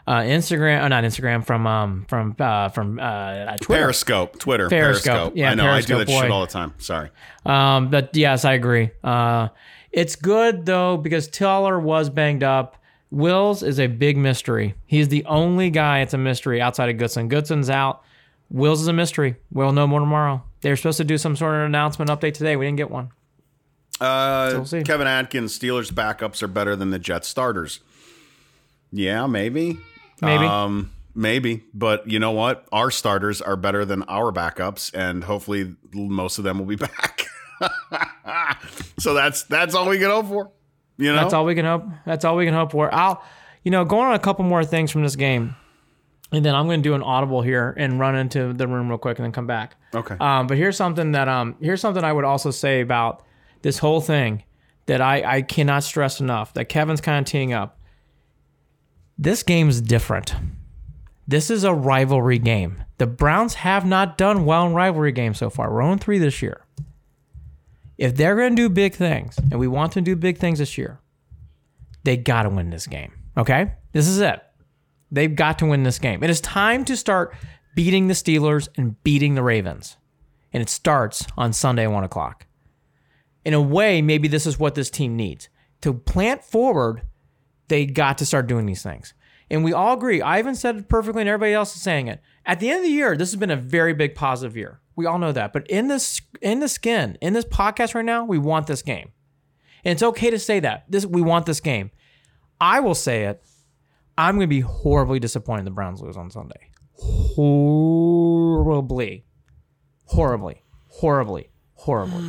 uh, Instagram, uh, not Instagram, from um, from uh, from uh, Twitter. Periscope, Twitter, Periscope. Yeah, I know I do Periscope, that shit all the time. Sorry. Um, but yes, I agree. Uh, it's good though because Teller was banged up. Wills is a big mystery. He's the only guy. It's a mystery outside of Goodson. Goodson's out. Wills is a mystery. We'll know more tomorrow. They were supposed to do some sort of announcement update today. We didn't get one. Uh, we'll see. Kevin Atkins, Steelers backups are better than the Jets starters. Yeah, maybe. Maybe. Um, maybe. But you know what? Our starters are better than our backups, and hopefully most of them will be [LAUGHS] back. [LAUGHS] so that's that's all we can hope for. You know, That's all we can hope. That's all we can hope for. I'll, you know, going on a couple more things from this game, and then I'm going to do an audible here and run into the room real quick and then come back. Okay. Um, but here's something that um, here's something I would also say about this whole thing that I I cannot stress enough that Kevin's kind of teeing up. This game's different. This is a rivalry game. The Browns have not done well in rivalry games so far. We're on three this year. If they're going to do big things, and we want them to do big things this year, they got to win this game. Okay? This is it. They've got to win this game. It is time to start beating the Steelers and beating the Ravens. And it starts on Sunday at 1 o'clock. In a way, maybe this is what this team needs. To plant forward, they got to start doing these things. And we all agree. Ivan said it perfectly, and everybody else is saying it. At the end of the year, this has been a very big positive year. We all know that. But in this in the skin, in this podcast right now, we want this game. And it's okay to say that. This we want this game. I will say it. I'm going to be horribly disappointed the Browns lose on Sunday. Horribly. Horribly. Horribly. Horribly.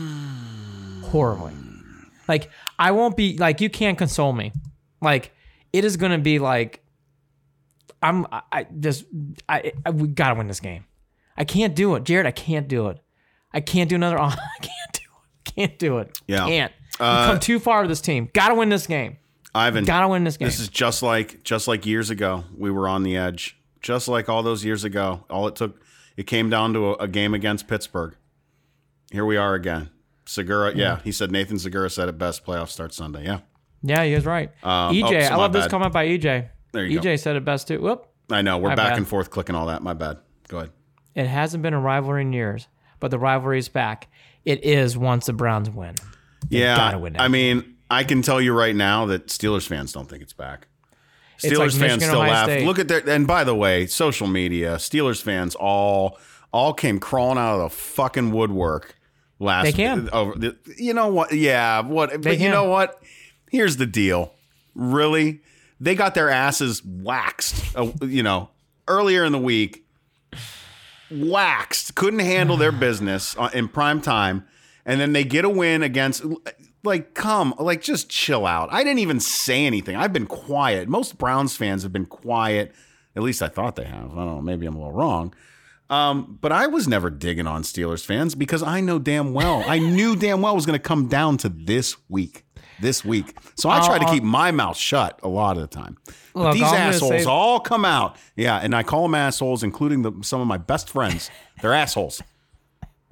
Horribly. Like I won't be like you can't console me. Like it is going to be like I'm I, I just I, I we got to win this game. I can't do it. Jared, I can't do it. I can't do another [LAUGHS] I can't do it. Can't do it. Yeah. Can't. We've Uh, come too far with this team. Got to win this game. Ivan, Got to win this game. this is just like just like years ago. We were on the edge, just like all those years ago. All it took, it came down to a, a game against Pittsburgh. Here we are again. Segura, yeah, he said Nathan Segura said it best. Playoff start Sunday. Yeah, Yeah, he was right. Um, EJ, oh, so I love this comment by EJ. There you EJ go. EJ said it best too. Whoop. I know we're My back bad. and forth clicking all that. My bad. Go ahead. It hasn't been a rivalry in years, but the rivalry is back. It is once the Browns win. Yeah, gotta win I mean, I can tell you right now that Steelers fans don't think it's back. It's Steelers like fans Michigan, still Ohio laugh. State. Look at their and by the way, social media, Steelers fans all all came crawling out of the fucking woodwork last. They can. Over the, you know what? Yeah, what? They but you know what? Here's the deal. Really, they got their asses waxed. Uh, you know, earlier in the week, waxed. Couldn't handle their business uh, in prime time, and then they get a win against. Like, come, like, just chill out. I didn't even say anything. I've been quiet. Most Browns fans have been quiet. At least I thought they have. I don't know. Maybe I'm a little wrong. Um, but I was never digging on Steelers fans because I know damn well. I knew damn well was going to come down to this week. This week. So I try to keep uh, my mouth shut a lot of the time. But Look, these all I'm gonna assholes say- all come out. Yeah, and I call them assholes, including the, some of my best friends. They're assholes.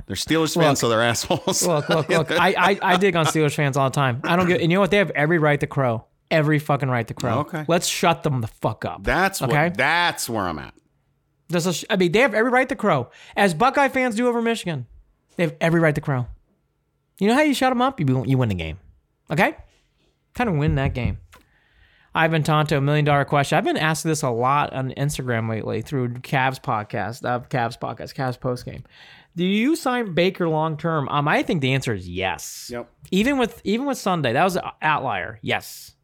They're Steelers fans, so they're assholes. Look, look, look. [LAUGHS] I, I, I dig on Steelers fans all the time. I don't get, and you know what? They have every right to crow. every fucking right to crow. Okay. Let's shut them the fuck up. That's okay. what. That's where I'm at. There's a sh- I mean, they have every right to crow, as Buckeye fans do over Michigan. They have every right to crow. You know how you shut them up? You you win the game. Okay, kind of win that game. Ivan Tonto, million dollar question. I've been asked this a lot on Instagram lately through Cavs podcast, uh, Cavs podcast, Cavs post game. Do you sign Baker long term? Um, I think the answer is yes. Yep. Even with even with Sunday, that was an outlier. Yes,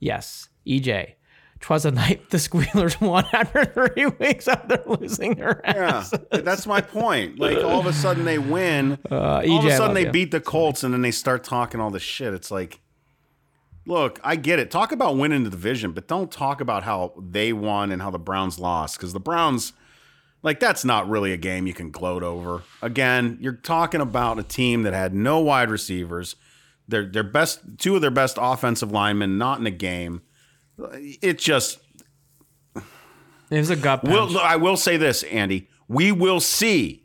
yes. EJ, twas a night the Squealers won after three [LAUGHS] weeks after losing their Yeah, that's my point. Like all of a sudden they win. [LAUGHS] Uh, all of a sudden they you. beat the Colts, and then they start talking all this shit. It's like, look, I get it. Talk about winning the division, but don't talk about how they won and how the Browns lost because the Browns, like, that's not really a game you can gloat over. Again, you're talking about a team that had no wide receivers. Their their best two of their best offensive linemen not in a game. It just It was a gut punch. Will I will say this, Andy. We will see.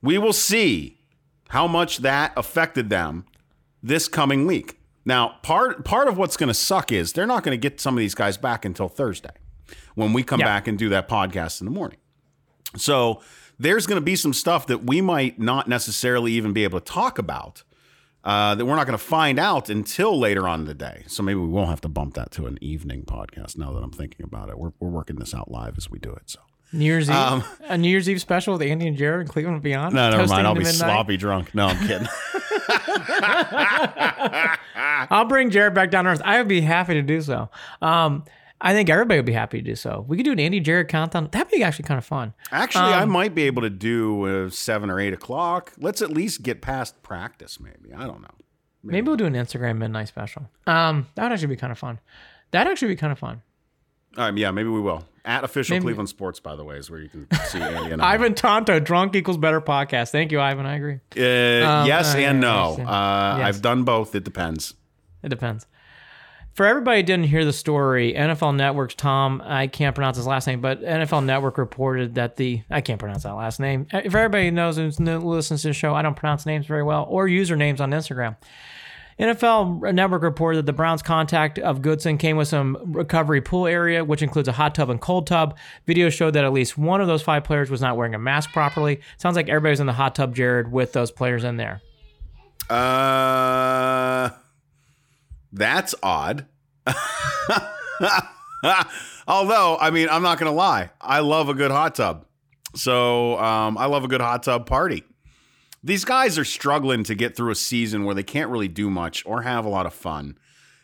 We will see how much that affected them this coming week. Now, part part of what's going to suck is they're not going to get some of these guys back until Thursday when we come Yeah. back and do that podcast in the morning. So, there's going to be some stuff that we might not necessarily even be able to talk about uh, that we're not going to find out until later on in the day. So maybe we won't have to bump that to an evening podcast. Now that I'm thinking about it, we're, we're working this out live as we do it. So New Year's Eve, Um, a New Year's Eve special with Andy and Jared and Cleveland and Beyond. no, never mind. I'll be midnight. sloppy drunk. No, I'm kidding. [LAUGHS] [LAUGHS] I'll bring Jared back down to earth. I would be happy to do so. Um, I think everybody would be happy to do so. We could do an Andy Jared countdown. That'd be actually kind of fun. Actually, I might be able to do uh, seven or eight o'clock. Let's at least get past practice. Maybe I don't know. Maybe we'll do an Instagram midnight special. Um, that would actually be kind of fun. That'd actually be kind of fun. Right, yeah, maybe we will. At official Maybe- Cleveland Sports, by the way, is where you can see Andy and I. Ivan Tonto, drunk equals better podcast. Thank you, Ivan. I agree. Uh, yes uh, and no. Uh, Yes. I've done both. It depends. It depends. For everybody didn't hear the story, NFL Network's Tom, I can't pronounce his last name, but NFL Network reported that the, I can't pronounce that last name. If everybody knows who listens to the show, I don't pronounce names very well or usernames on Instagram. NFL Network reported that the Browns' contact of Goodson came with some recovery pool area, which includes a hot tub and cold tub. Video showed that at least one of those five players was not wearing a mask properly. Sounds like everybody's in the hot tub, Jared, with those players in there. Uh, that's odd. [LAUGHS] Although, I mean, I'm not going to lie. I love a good hot tub. So um, I love a good hot tub party. These guys are struggling to get through a season where they can't really do much or have a lot of fun.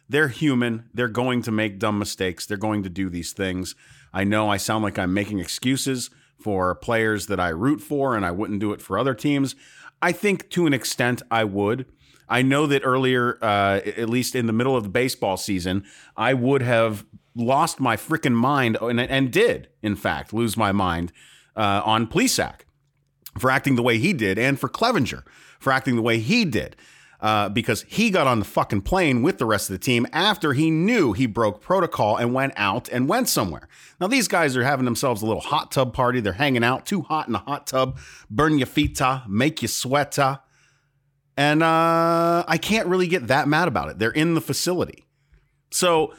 They're human. They're going to make dumb mistakes. They're going to do these things. I know I sound like I'm making excuses for players that I root for and I wouldn't do it for other teams. I think to an extent I would. I know that earlier, uh, at least in the middle of the baseball season, I would have lost my freaking mind and, and did, in fact, lose my mind uh, on Plesac for acting the way he did and for Clevenger for acting the way he did. Uh, because he got on the fucking plane with the rest of the team after he knew he broke protocol and went out and went somewhere. Now, these guys are having themselves a little hot tub party. They're hanging out, too hot in the hot tub, burn your feet, make you sweat. And uh, I can't really get that mad about it. They're in the facility. So,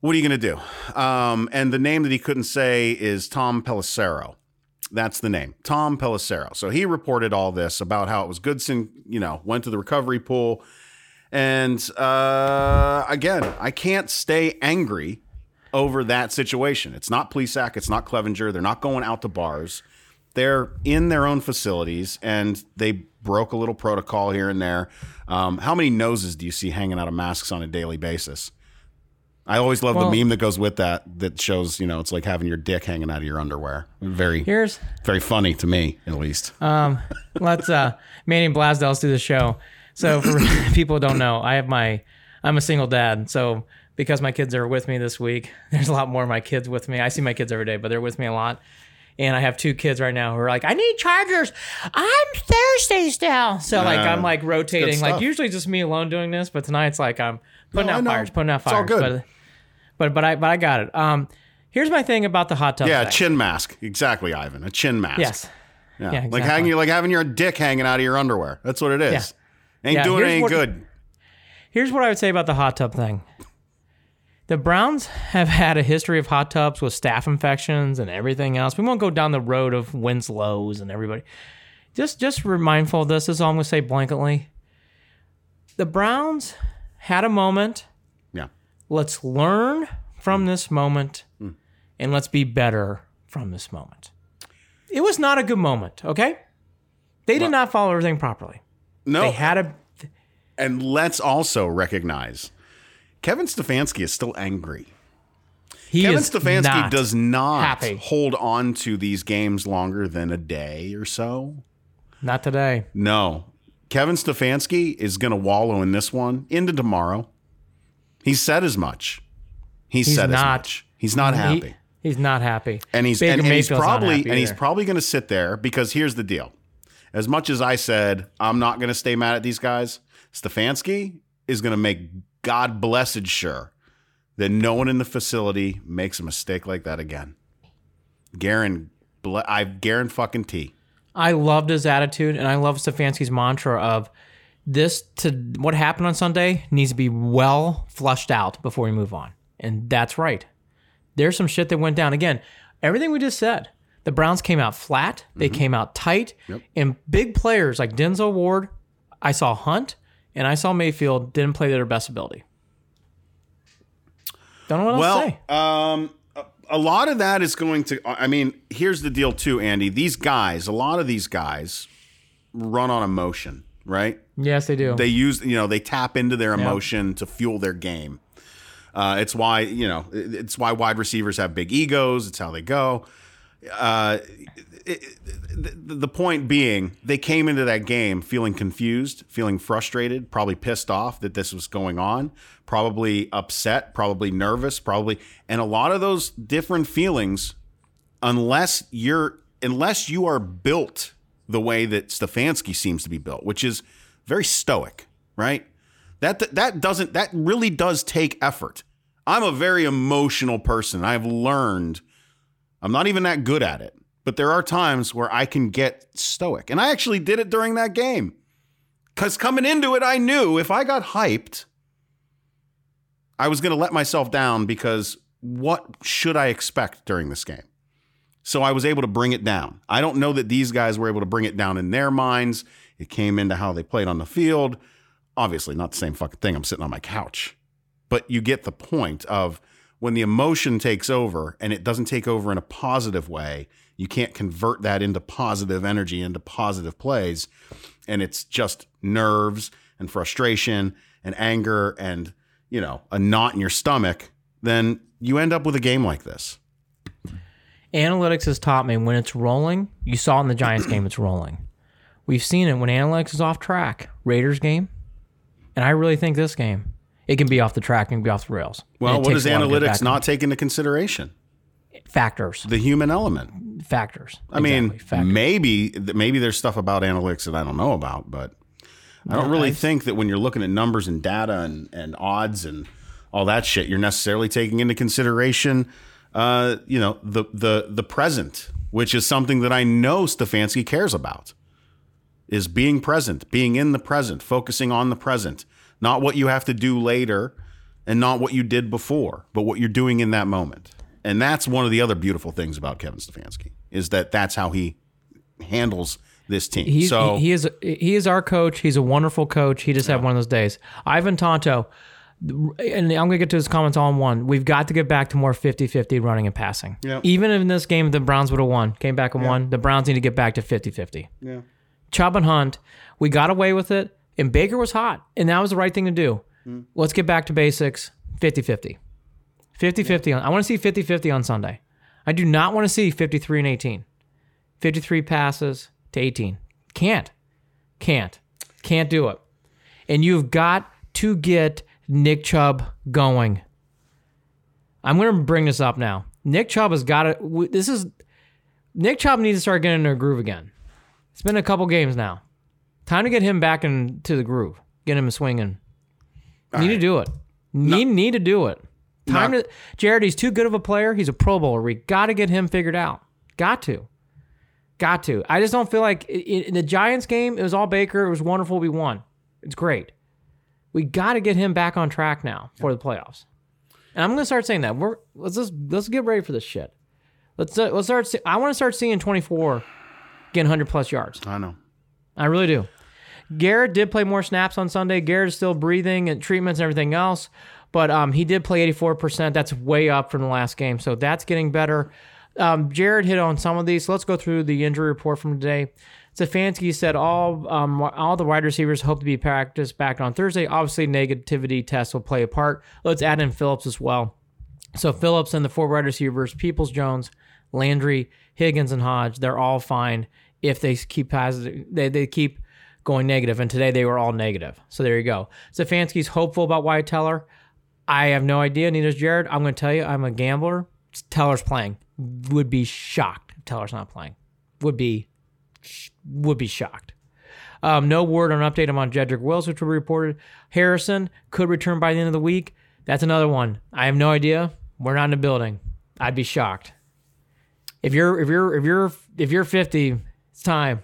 what are you going to do? Um, and the name that he couldn't say is Tom Pelissero. That's the name, Tom Pelissero. So he reported all this about how it was Goodson, you know, went to the recovery pool. And uh, again, I can't stay angry over that situation. It's not Plesac, it's not Clevenger. They're not going out to bars. They're in their own facilities and they broke a little protocol here and there. Um, how many noses do you see hanging out of masks on a daily basis? I always love Well- the meme that goes with that that shows, you know, it's like having your dick hanging out of your underwear. Very Here's very funny to me, at least. let's uh Manny and Blasdell's do the show. So for [LAUGHS] people who don't know, I have my I'm a single dad. So because my kids are with me this week, [LAUGHS] there's a lot more of my kids with me. I see my kids every day, but they're with me a lot. And I have two kids right now who are like, I need chargers. I'm thirsty still. So like Yeah. I'm like rotating. Like stuff. usually just me alone doing this, but tonight it's like I'm putting No, I out know. fires, putting out It's all fires. good. But but but I but I got it. Um here's my thing about the hot tub. yeah, a thing. chin mask. Exactly, Ivan. A chin mask. Yes. Yeah. yeah, Like exactly. hanging like having your dick hanging out of your underwear. That's what it is. Ain't Yeah, doing here's any what- good. Here's what I would say about the hot tub thing. The Browns have [LAUGHS] had a history of hot tubs with staph infections and everything else. We won't go down the road of Winslow's and everybody. Just just mindful of this. This is all I'm gonna say blanketly. The Browns had a moment. Yeah. Let's learn from mm. this moment mm. and let's be better from this moment. It was not a good moment, okay? They did not follow everything properly. No. They had a and let's also recognize Kevin Stefanski is still angry. he Kevin Stefanski not does not happy. hold on to these games longer than a day or so. not today. No. Kevin Stefanski is going to wallow in this one into tomorrow. He said as much. He He's said as much. He's not He- happy. he's not happy. and he's and, and he's probably and he's probably going to sit there because here's the deal. As much as I said I'm not going to stay mad at these guys, Stefanski is going to make God blessed sure that no one in the facility makes a mistake like that again. Garen, I Garen fucking T. I loved his attitude, and I love Stefanski's mantra of this to what happened on Sunday needs to be well flushed out before we move on. And that's right. There's some shit that went down. Again, everything we just said. The Browns came out flat. They mm-hmm. came out tight. And big players like Denzel Ward, I saw Hunt, and I saw Mayfield didn't play to their best ability. Don't know what else Well, to say. um, a- a lot of that is going to. I mean, here's the deal, too, Andy. These guys, a lot of these guys, run on emotion, right? Yes, they do. They use, you know, they tap into their emotion to fuel their game. Uh, it's why, you know, it's why wide receivers have big egos. It's how they go. Uh, it- the, the point being, they came into that game feeling confused, feeling frustrated, probably pissed off that this was going on, probably upset, probably nervous, probably, and a lot of those different feelings unless you're unless you are built the way that Stefanski seems to be built, which is very stoic, right? That that doesn't that really does take effort. I'm a very emotional person. I've learned I'm not even that good at it, but there are times where I can get stoic. And I actually did it during that game. Cuz coming into it I knew if I got hyped I was going to let myself down because what should I expect during this game? So I was able to bring it down. I don't know that these guys were able to bring it down in their minds. It came into how they played on the field. Obviously, not the same fucking thing. I'm sitting on my couch. But you get the point of when the emotion takes over and it doesn't take over in a positive way, you can't convert that into positive energy, into positive plays. And it's just nerves and frustration and anger and, you know, a knot in your stomach. Then you end up with a game like this. analytics has taught me when it's rolling, you saw in the Giants game, it's rolling. We've seen it when analytics is off track. Raiders game, and I really think this game, it can be off the track and be off the rails. Well, what does a while to get analytics not take into consideration? Factors? The human element. Factors. I mean, factors. maybe maybe there's stuff about analytics that I don't know about, but I don't really think that when you're looking at numbers and data and, and odds and all that shit, you're necessarily taking into consideration, uh, you know, the the the present, which is something that I know Stefanski cares about, is being present, being in the present, focusing on the present, not what you have to do later, and not what you did before, but what you're doing in that moment. And that's one of the other beautiful things about Kevin Stefanski is that that's how he handles this team. He's, so he, he is he is our coach. He's a wonderful coach. He just had one of those days. Ivan Tonto, and I'm going to get to his comments all in one. We've got to get back to more 50-50 running and passing. Yep. Even in this game, the Browns would have won, came back and won. The Browns need to get back to 50-50. Yeah. Chubb and Hunt, we got away with it, and Baker was hot, and that was the right thing to do. Mm. Let's get back to basics 50-50. 50-50 on, I want to see 50-50 on Sunday. I do not want to see 53 and 18. 53 passes to 18. Can't. Can't. Can't do it. And you've got to get Nick Chubb going. I'm going to bring this up now. Nick Chubb has got to. This is. Nick Chubb needs to start getting into a groove again. It's been a couple games now. Time to get him back into the groove. Get him swinging. need to do it. Need need to do it. Time Not- to. Jared, he's too good of a player. He's a Pro Bowler. We got to get him figured out. Got to. Got to. I just don't feel like in the Giants game, it was all Baker. It was wonderful. We won. It's great. We got to get him back on track now for the playoffs. And I'm gonna start saying that. We're let's just let's get ready for this shit. Let's uh, let's start. See, I want to start seeing 24 getting 100 plus yards. I know. I really do. Garrett did play more snaps on Sunday. Garrett is still breathing and treatments and everything else, but um, he did play 84%. That's way up from the last game, so that's getting better. Um, Jared hit on some of these. Let's go through the injury report from today. Stefanski said all um, all the wide receivers hope to be practiced back on Thursday. Obviously, negativity tests will play a part. Let's add in Phillips as well. So Phillips and the four wide receivers, Peoples Jones, Landry, Higgins, and Hodge, they're all fine if they keep positive. They, they keep going negative, and today they were all negative. So there you go. Stefanski's hopeful about Wyatt Teller. I have no idea. Neither is Jared. I'm going to tell you, I'm a gambler. Teller's playing. Would be shocked if Teller's not playing. Would be would be shocked. Um, no word on update on Jedrick Wills, which we reported. Harrison could return by the end of the week. That's another one. I have no idea. We're not in the building. I'd be shocked. If you're if you're if you're if you're 50, it's time.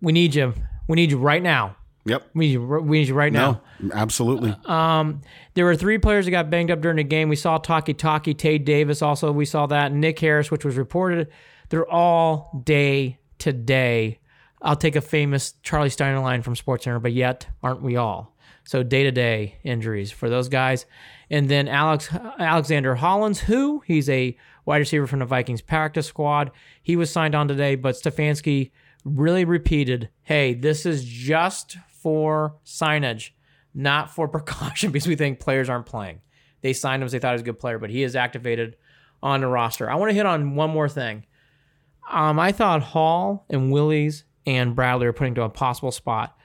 We need you. We need you right now. Yep. We need you, we need you right now. No, absolutely. Uh, um, there were three players that got banged up during the game. We saw Taki Taki, Tae Davis also. We saw that. Nick Harris, which was reported. They're all day to day. I'll take a famous Charlie Steiner line from SportsCenter, but yet aren't we all? So day to day injuries for those guys. And then Alex Alexander Hollins, who he's a wide receiver from the Vikings practice squad. He was signed on today, but Stefanski really repeated, "Hey, this is just for signage, not for [LAUGHS] precaution, because we think players aren't playing." They signed him because they thought he was a good player, but he is activated on the roster. I want to hit on one more thing. Um, I thought Hall and Willies and Bradley were putting to a possible spot.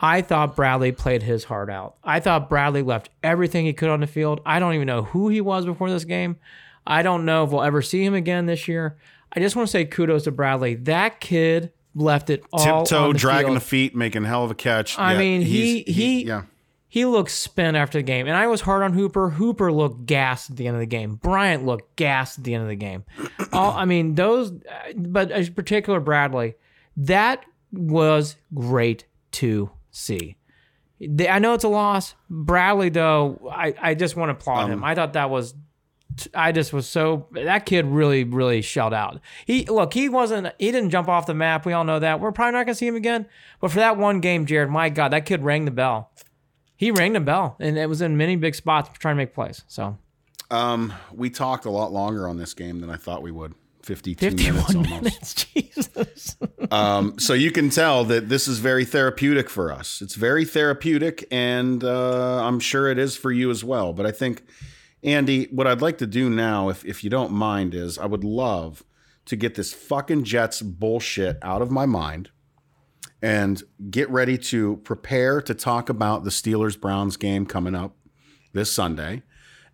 I thought Bradley played his heart out. I thought Bradley left everything he could on the field. I don't even know who he was before this game. I don't know if we'll ever see him again this year. I just want to say kudos to Bradley. That kid left it all Tiptoe, the dragging field. the feet, making a hell of a catch. I Yeah, mean, he- he- yeah. He looked spent after the game, and I was hard on Hooper. Hooper looked gassed at the end of the game. Bryant looked gassed at the end of the game. [CLEARS THROAT] All, I mean, those, but in particular, Bradley, that was great to see. I know it's a loss. Bradley, though, I, I just want to applaud Um, him. I thought that was, I just was so that kid really, really shelled out. He look, he wasn't, he didn't jump off the map. We all know that. We're probably not gonna see him again. But for that one game, Jared, my God, that kid rang the bell. He rang the bell, and it was in many big spots trying to make plays. So Um, we talked a lot longer on this game than I thought we would. 52 minutes almost. minutes, [LAUGHS] Jesus. Um, so you can tell that this is very therapeutic for us. It's very therapeutic, and uh, I'm sure it is for you as well. But I think, Andy, what I'd like to do now, if if you don't mind, is I would love to get this fucking Jets bullshit out of my mind and get ready to prepare to talk about the Steelers Browns game coming up this Sunday.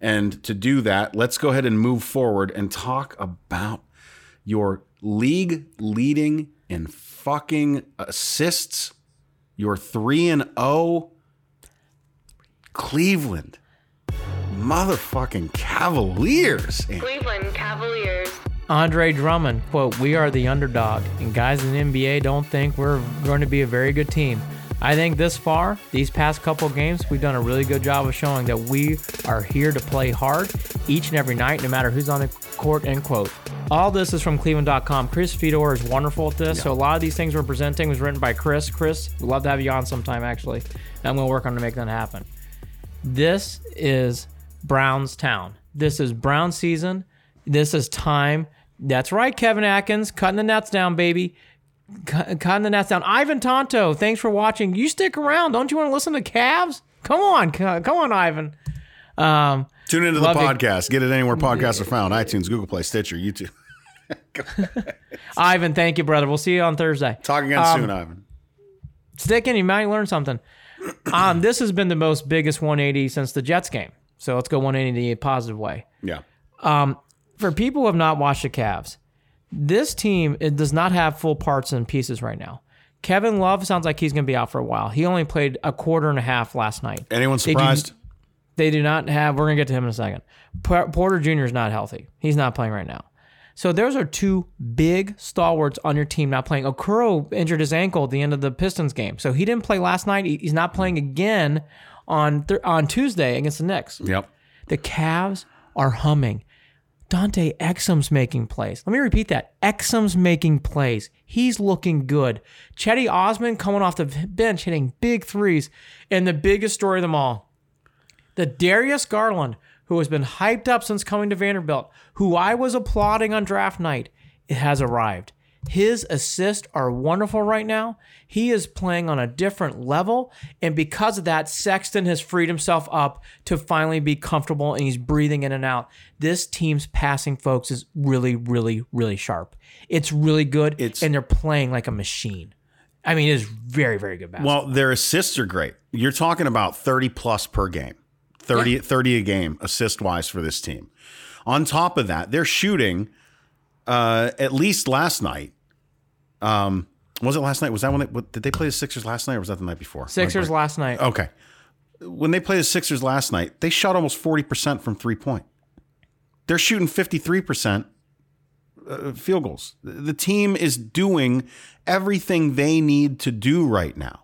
And to do that, let's go ahead and move forward and talk about your league leading in fucking assists, your 3 and 0 Cleveland motherfucking Cavaliers. Cleveland Cavaliers. Andre Drummond, quote, We are the underdog, and guys in the NBA don't think we're going to be a very good team. I think this far, these past couple games, we've done a really good job of showing that we are here to play hard each and every night, no matter who's on the court, end quote. All this is from Cleveland.com. Chris Fedor is wonderful at this. So a lot of these things we're presenting was written by Chris. Chris, we'd love to have you on sometime, actually. I'm going to work on to make that happen. This is Brown's town. This is Brown season. This is time. That's right, Kevin Atkins, cutting the nets down, baby. Cu- Cutting the nets down. Ivan Tonto, thanks for watching. You stick around. Don't you want to listen to Cavs? Come on, come on, Ivan. Um, Tune into the Love it. podcast. Get it anywhere podcasts are found iTunes, Google Play, Stitcher, YouTube. [LAUGHS] Ivan, thank you, brother. We'll see you on Thursday. Talk again Um, soon, Ivan. Stick in, you might learn something. [CLEARS THROAT] Um, this has been the most biggest 180 since the Jets game. So let's go 180 the positive way. Yeah. Um, for people who have not watched the Cavs, this team it does not have full parts and pieces right now. Kevin Love sounds like he's going to be out for a while. He only played a quarter and a half last night. Anyone They do- surprised? They do not have. We're going to get to him in a second. Porter Jr. is not healthy. He's not playing right now. So those are two big stalwarts on your team not playing. Okoro injured his ankle at the end of the Pistons game, so he didn't play last night. He's not playing again on th- on Tuesday against the Knicks. Yep. The Cavs are humming. Dante Exum's making plays. Let me repeat that. Exum's making plays. He's looking good. Cedi Osman coming off the bench hitting big threes. And the biggest story of them all, the Darius Garland, who has been hyped up since coming to Vanderbilt, who I was applauding on draft night, it has arrived. His assists are wonderful right now. He is playing on a different level. And because of that, Sexton has freed himself up to finally be comfortable and he's breathing in and out. This team's passing, folks, is really, really, really sharp. It's really good. It's- and they're playing like a machine. I mean, it is very, very good basketball. Well, their assists are great. You're talking about 30 plus per game, 30, 30 a game assist wise for this team. On top of that, they're shooting uh, at least last night. Um, was it last night? Was that when they what, did they play the Sixers last night, or was that the night before? Sixers Like- last night. Okay. When they played the Sixers last night, they shot almost 40% from three point. They're shooting 53% uh, field goals. The team is doing everything they need to do right now.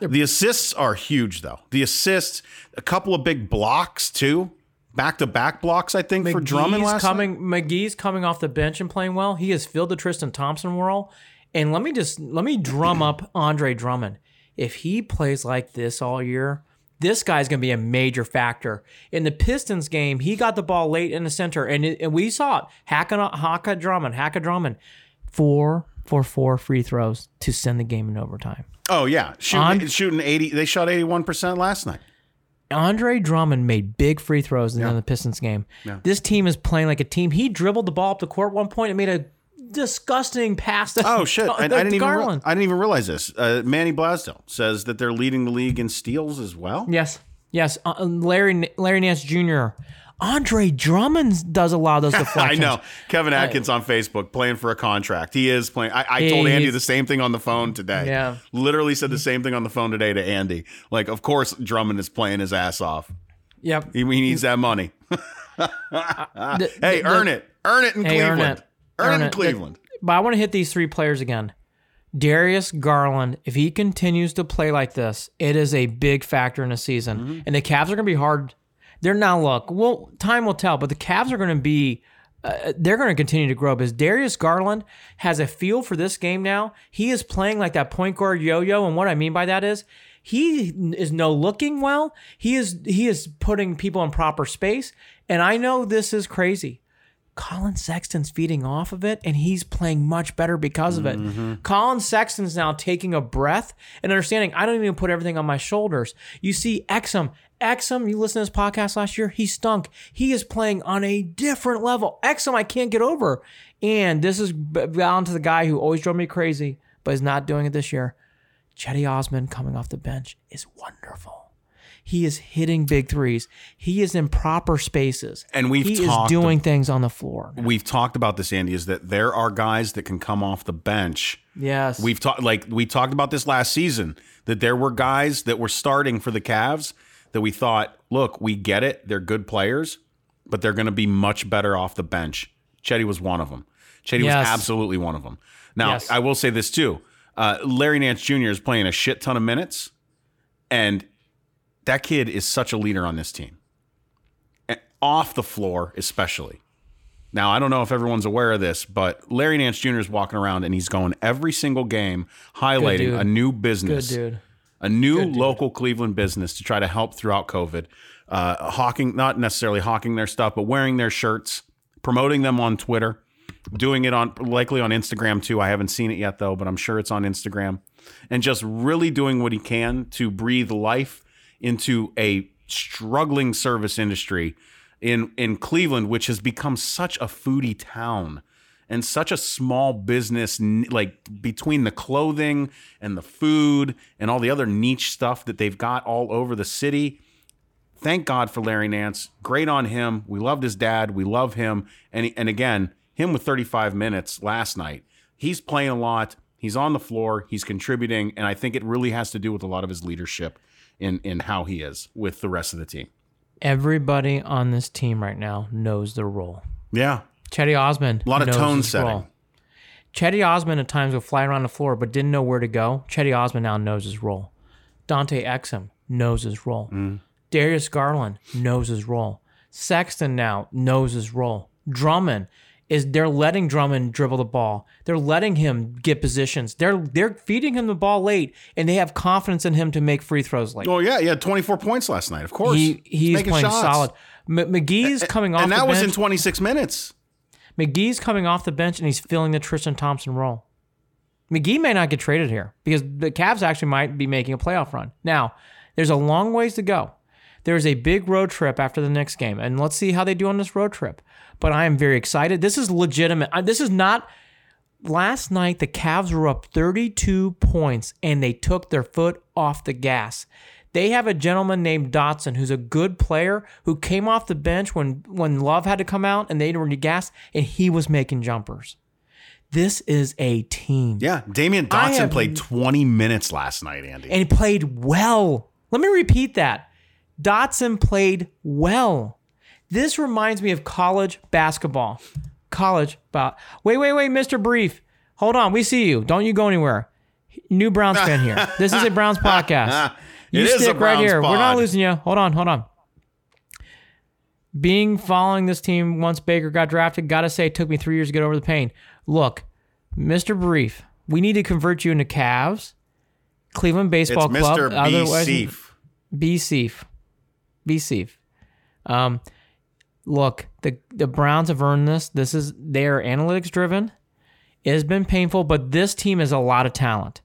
The assists are huge, though. The assists, a couple of big blocks, too. Back to back blocks, I think, for Drummond McGee's last coming. night. McGee's coming off the bench and playing well. He has filled the Tristan Thompson role. And let me just let me drum up Andre Drummond. If he plays like this all year, this guy's going to be a major factor in the Pistons game. He got the ball late in the center, and, it, and we saw it. Hacka, Hacka Drummond, Hacka Drummond, four for four free throws to send the game in overtime. Oh, yeah. Shooting, On- shooting 80. They shot 81% last night. Andre Drummond made big free throws in the Pistons game. This team is playing like a team. He dribbled the ball up the court one point and made a disgusting pass. To, Oh shit! [LAUGHS] I, I didn't even re- I didn't even realize this. Uh, Manny Blasdell says that they're leading the league in steals as well. yes, yes. Uh, Larry Larry Nance Jr. Andre Drummond does a lot of those [LAUGHS] I know Kevin Atkins on Facebook playing for a contract. He is playing. I, I told Andy the same thing on the phone today. Yeah. literally said the same thing on the phone today to Andy. Like, of course Drummond is playing his ass off. Yep. He, he needs that money. [LAUGHS] The- hey, the- earn it, earn it in Hey, Cleveland. earn it. Earn, Earn it in. Cleveland. But I want to hit these three players again. Darius Garland, if he continues to play like this, it is a big factor in the season. Mm-hmm. And the Cavs are going to be hard. They're now look. Well, time will tell, but the Cavs are going to be. Uh, they're going to continue to grow because Darius Garland has a feel for this game now. He is playing like that point guard yo-yo, and what I mean by that is he is no looking well. He is he is putting people in proper space, and I know this is crazy. Collin Sexton's feeding off of it, and he's playing much better because of it. Collin Sexton's now taking a breath and understanding I don't even put everything on my shoulders. You see Exum. Exum, you listen to this podcast last year, he stunk. He is playing on a different level. Exum, I can't get over. And this is down to the guy who always drove me crazy, but is not doing it this year. Cedi Osman coming off the bench is wonderful. He is hitting big threes. He is in proper spaces. And we've he talked is doing things on the floor. We've talked about this, Andy. Is that there are guys that can come off the bench. Yes. We've talked like we talked about this last season that there were guys that were starting for the Cavs that we thought, look, we get it, they're good players, but they're going to be much better off the bench. Cedi was one of them. Cedi Yes. was absolutely one of them. Now, Yes. I will say this too: uh, Larry Nance Jr. is playing a shit ton of minutes, and that kid is such a leader on this team, And off the floor especially. Now, I don't know if everyone's aware of this, but Larry Nance Jr. is walking around and he's going every single game highlighting a new Good business, dude. A new local Cleveland business to try to help throughout COVID. Uh, hawking, not necessarily hawking their stuff, but wearing their shirts, promoting them on Twitter, doing it on likely on Instagram too. I haven't seen it yet though, but I'm sure it's on Instagram, and just really doing what he can to breathe life into a struggling service industry in in Cleveland, which has become such a foodie town and such a small business like between the clothing and the food and all the other niche stuff that they've got all over the city thank God for Larry Nance. Great on him. We loved his dad. We love him. And and again, him with 35 minutes last night. He's playing a lot. He's on the floor. He's contributing, and I think it really has to do with a lot of his leadership in in how he is with the rest of the team. Everybody on this team right now knows their role. Yeah, Cedi Osman. a lot of tone setting. role. Cedi Osman at times would fly around the floor but didn't know where to go. Cedi Osman now knows his role. Dante Exum knows his role. Mm. Darius Garland knows his role. Sexton now knows his role. Drummond is they're letting Drummond dribble the ball. They're letting him get positions. They're they're feeding him the ball late, and they have confidence in him to make free throws late. Oh yeah, he had 24 points last night. Of course, he he's making playing shots. solid. M- McGee's coming off and that was in 26 minutes. McGee's coming off the bench and he's filling the Tristan Thompson role. McGee may not get traded here because the Cavs actually might be making a playoff run. Now, there's a long ways to go. There's a big road trip after the next game, and let's see how they do on this road trip. But I am very excited. This is legitimate. This is not. Last night, the Cavs were up 32 points and they took their foot off the gas. They have a gentleman named Dotson who's a good player who came off the bench when, when Love had to come out and they were gassed and he was making jumpers. This is a team. Yeah, Damyean Dotson have- played 20 minutes last night, Andy. And he played well. Let me repeat that. Dotson played well. This reminds me of college basketball. College ba- Wait, wait, wait, Mr. Brief. Hold on. We see you. Don't you go anywhere. New Browns fan here. This is a Browns [LAUGHS] podcast. You is stick right here. We're not losing you. Hold on, hold on. Being following this team once Baker got drafted, gotta say it took me three years to get over the pain. Look, Mr. Brief, we need to convert you into Cavs, Cleveland it's Baseball Club. Mr. B. otherwise- Seif. be safe. Be safe. Um, look, the the Browns have earned this. This is they are analytics driven. It has been painful, but this team has a lot of talent,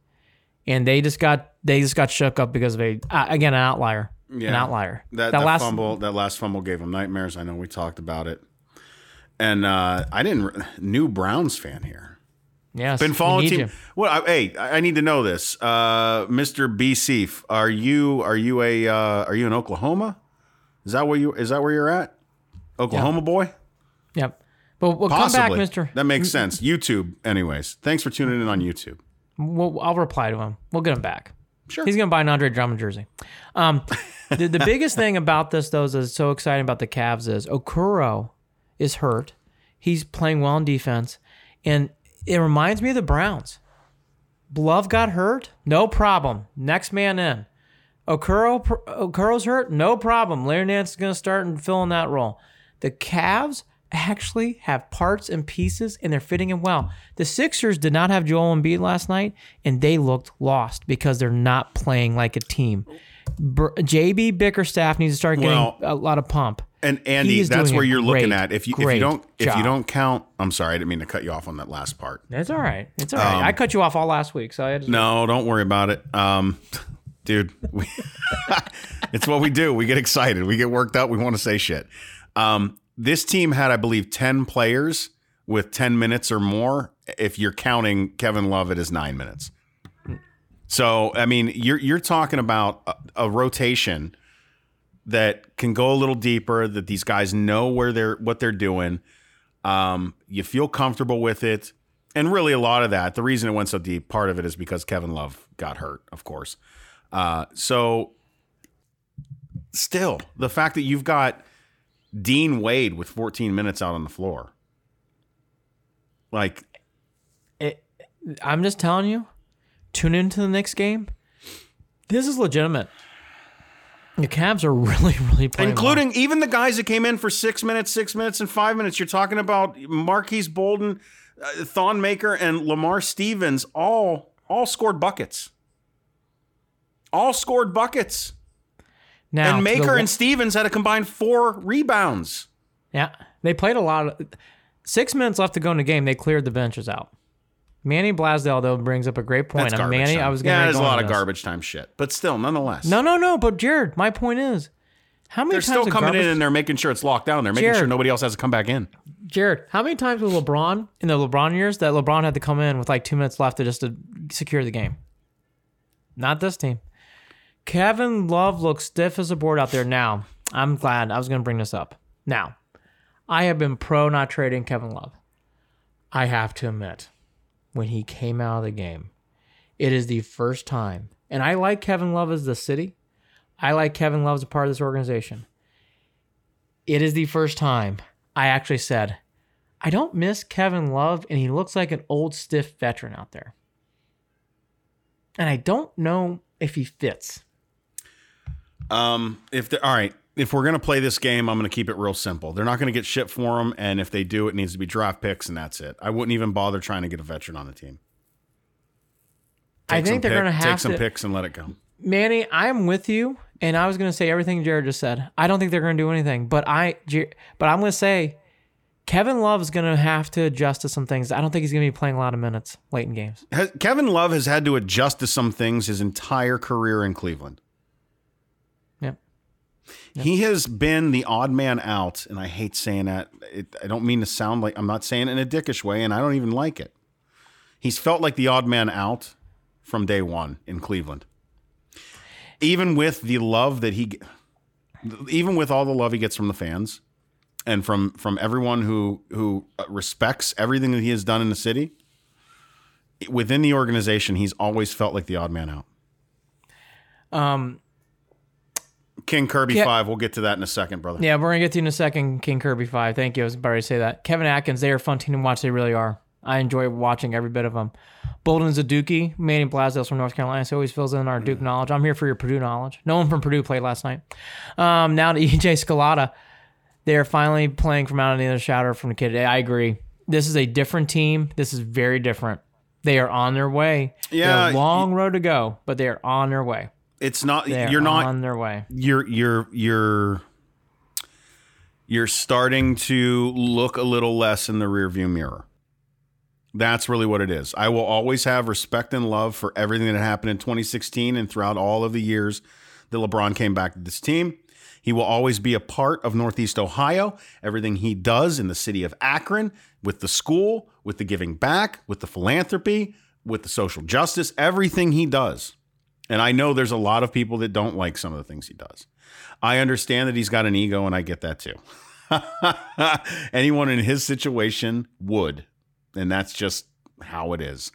and they just got they just got shook up because of a uh, again an outlier, yeah. an outlier. That, that fumble, that last fumble gave him nightmares. I know we talked about it. And uh, I didn't, new Browns fan here. yes, Been following team. you. Well, I, hey, I need to know this, uh, Mr. B. Seif. Are you are you a uh, are you in Oklahoma? Is that where you is that where you're at? Oklahoma boy. Yep. But we'll come back, Possibly. Mister. That makes sense. YouTube. Anyways, thanks for tuning in on YouTube. We'll, I'll reply to him. We'll get him back. Sure. He's going to buy an Andre Drummond jersey. Um, the, the biggest thing about this, though, is so exciting about the Cavs is Okoro is hurt. He's playing well in defense. And it reminds me of the Browns. Love got hurt. No problem. Next man in. Okoro, Okoro's hurt. No problem. Larry Nance is going to start and fill in that role. The Cavs actually have parts and pieces, and they're fitting in well. The Sixers did not have Joel Embiid last night, and they looked lost because they're not playing like a team. Br- JB Bickerstaff needs to start getting Well- a lot of pump. And Andy, that's where you're looking at. If you if you don't if you don't count, I'm sorry, I didn't mean to cut you off on that last part. That's all right. It's all right. I cut you off all last week, so I had to. Um, No, don't worry about it. Um, [LAUGHS] dude, we, [LAUGHS] it's what we do. We get excited. We get worked up. We want to say shit. Um, this team had, I believe, 10 players with 10 minutes or more if you're counting Kevin Love it is nine minutes. So, I mean, you're you're talking about a, a rotation that can go a little deeper, that these guys know where they're what they're doing. Um, you feel comfortable with it. And really, a lot of that, the reason it went so deep, part of it is because Kevin Love got hurt, of course. Uh, so, still, the fact that you've got Dean Wade with 14 minutes out on the floor, like, I'm just telling you, tune into the next game. This is legitimate. The Cavs are [LAUGHS] really, really playing. well. including even the guys that came in for six minutes, six minutes, and five minutes. You're talking about Marques Bolden, uh, Thon Maker, and Lamar Stevens. All all scored buckets. All scored buckets. Now and to the Maker and Stevens had a combined four rebounds. yeah, they played a lot. Of, six minutes left to go in the game. They cleared the benches out. Manny Blasdale though brings up a great point. That's Manny, time. I was gonna yeah, there's a lot of garbage time shit, but still, nonetheless, No, no, no. But Jared, my point is, how many times. they're times still coming in and they're making sure it's locked down. They're making sure nobody else has to come back in. Jared, how many times with LeBron in the LeBron years that LeBron had to come in with like two minutes left to just to secure the game? Not this team. Kevin Love looks stiff as a board out there now. I'm glad I was going to bring this up. Now, I have been pro not trading Kevin Love. I have to admit, when he came out of the game, it is the first time, and I like Kevin Love as the city. I like Kevin Love as a part of this organization. It is the first time I actually said, I don't miss Kevin Love, and he looks like an old, stiff veteran out there. And I don't know if he fits. Um, if the all right, if we're going to play this game, I'm going to keep it real simple. They're not going to get shit for them, and if they do, it needs to be draft picks, and that's it. I wouldn't even bother trying to get a veteran on the team. I think they're pick- going to have to take some to. picks and let it go. Manny, I'm with you, and I was going to say everything Jared just said. I don't think they're going to do anything, but I, but I'm going to say Kevin Love is going to have to adjust to some things. I don't think he's going to be playing a lot of minutes late in games. Has, Kevin Love has had to adjust to some things his entire career in Cleveland. Yep. He has been the odd man out, and I hate saying that. It, I don't mean to sound like I'm not saying it in a dickish way, and I don't even like it. He's felt like the odd man out from day one in Cleveland. Even with the love that he, even with all the love he gets from the fans, and from from everyone who who respects everything that he has done in the city, within the organization, he's always felt like the odd man out. Um, King Kirby Yeah. five. We'll get to that in a second, brother. yeah, we're going to get to you in a second, King Kirby 5. Thank you. I was about to say that. Kevin Atkins, they are fun team to watch. They really are. I enjoy watching every bit of them. Bolden Zaduki, Manny Blasdale's from North Carolina, so he always fills in our Duke knowledge. I'm here for your Purdue knowledge. No one from Purdue played last night. Um, now to [LAUGHS] EJ Scalata. They're finally playing from out of the other shadow from the kid. I agree. This is a different team. This is very different. They are on their way. They Yeah, have a long road to go, but they are on their way. It's not. They are You're not. on their way. you're you're you're you're starting to look a little less in the rearview mirror. That's really what it is. I will always have respect and love for everything that happened in 2016 and throughout all of the years that LeBron came back to this team. He will always be a part of Northeast Ohio. Everything he does in the city of Akron, with the school, with the giving back, with the philanthropy, with the social justice, everything he does. And I know there's a lot of people that don't like some of the things he does. I understand that he's got an ego, and I get that too. [LAUGHS] Anyone in his situation would, and that's just how it is.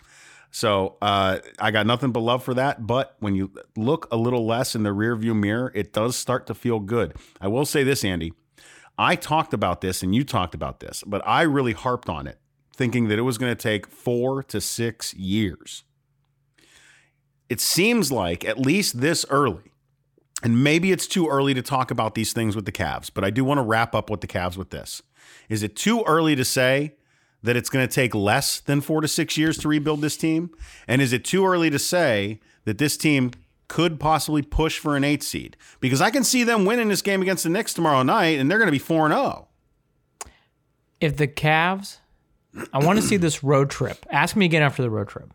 So uh, I got nothing but love for that. But when you look a little less in the rearview mirror, it does start to feel good. I will say this, Andy. I talked about this, and you talked about this, but I really harped on it, thinking that it was going to take four to six years it seems like at least this early, and maybe it's too early to talk about these things with the Cavs, but I do want to wrap up with the Cavs with this. Is it too early to say that it's going to take less than four to six years to rebuild this team? And is it too early to say that this team could possibly push for an eight seed? Because I can see them winning this game against the Knicks tomorrow night, and they're going to be 4 0. If the Cavs, I want to see this road trip. Ask me again after the road trip.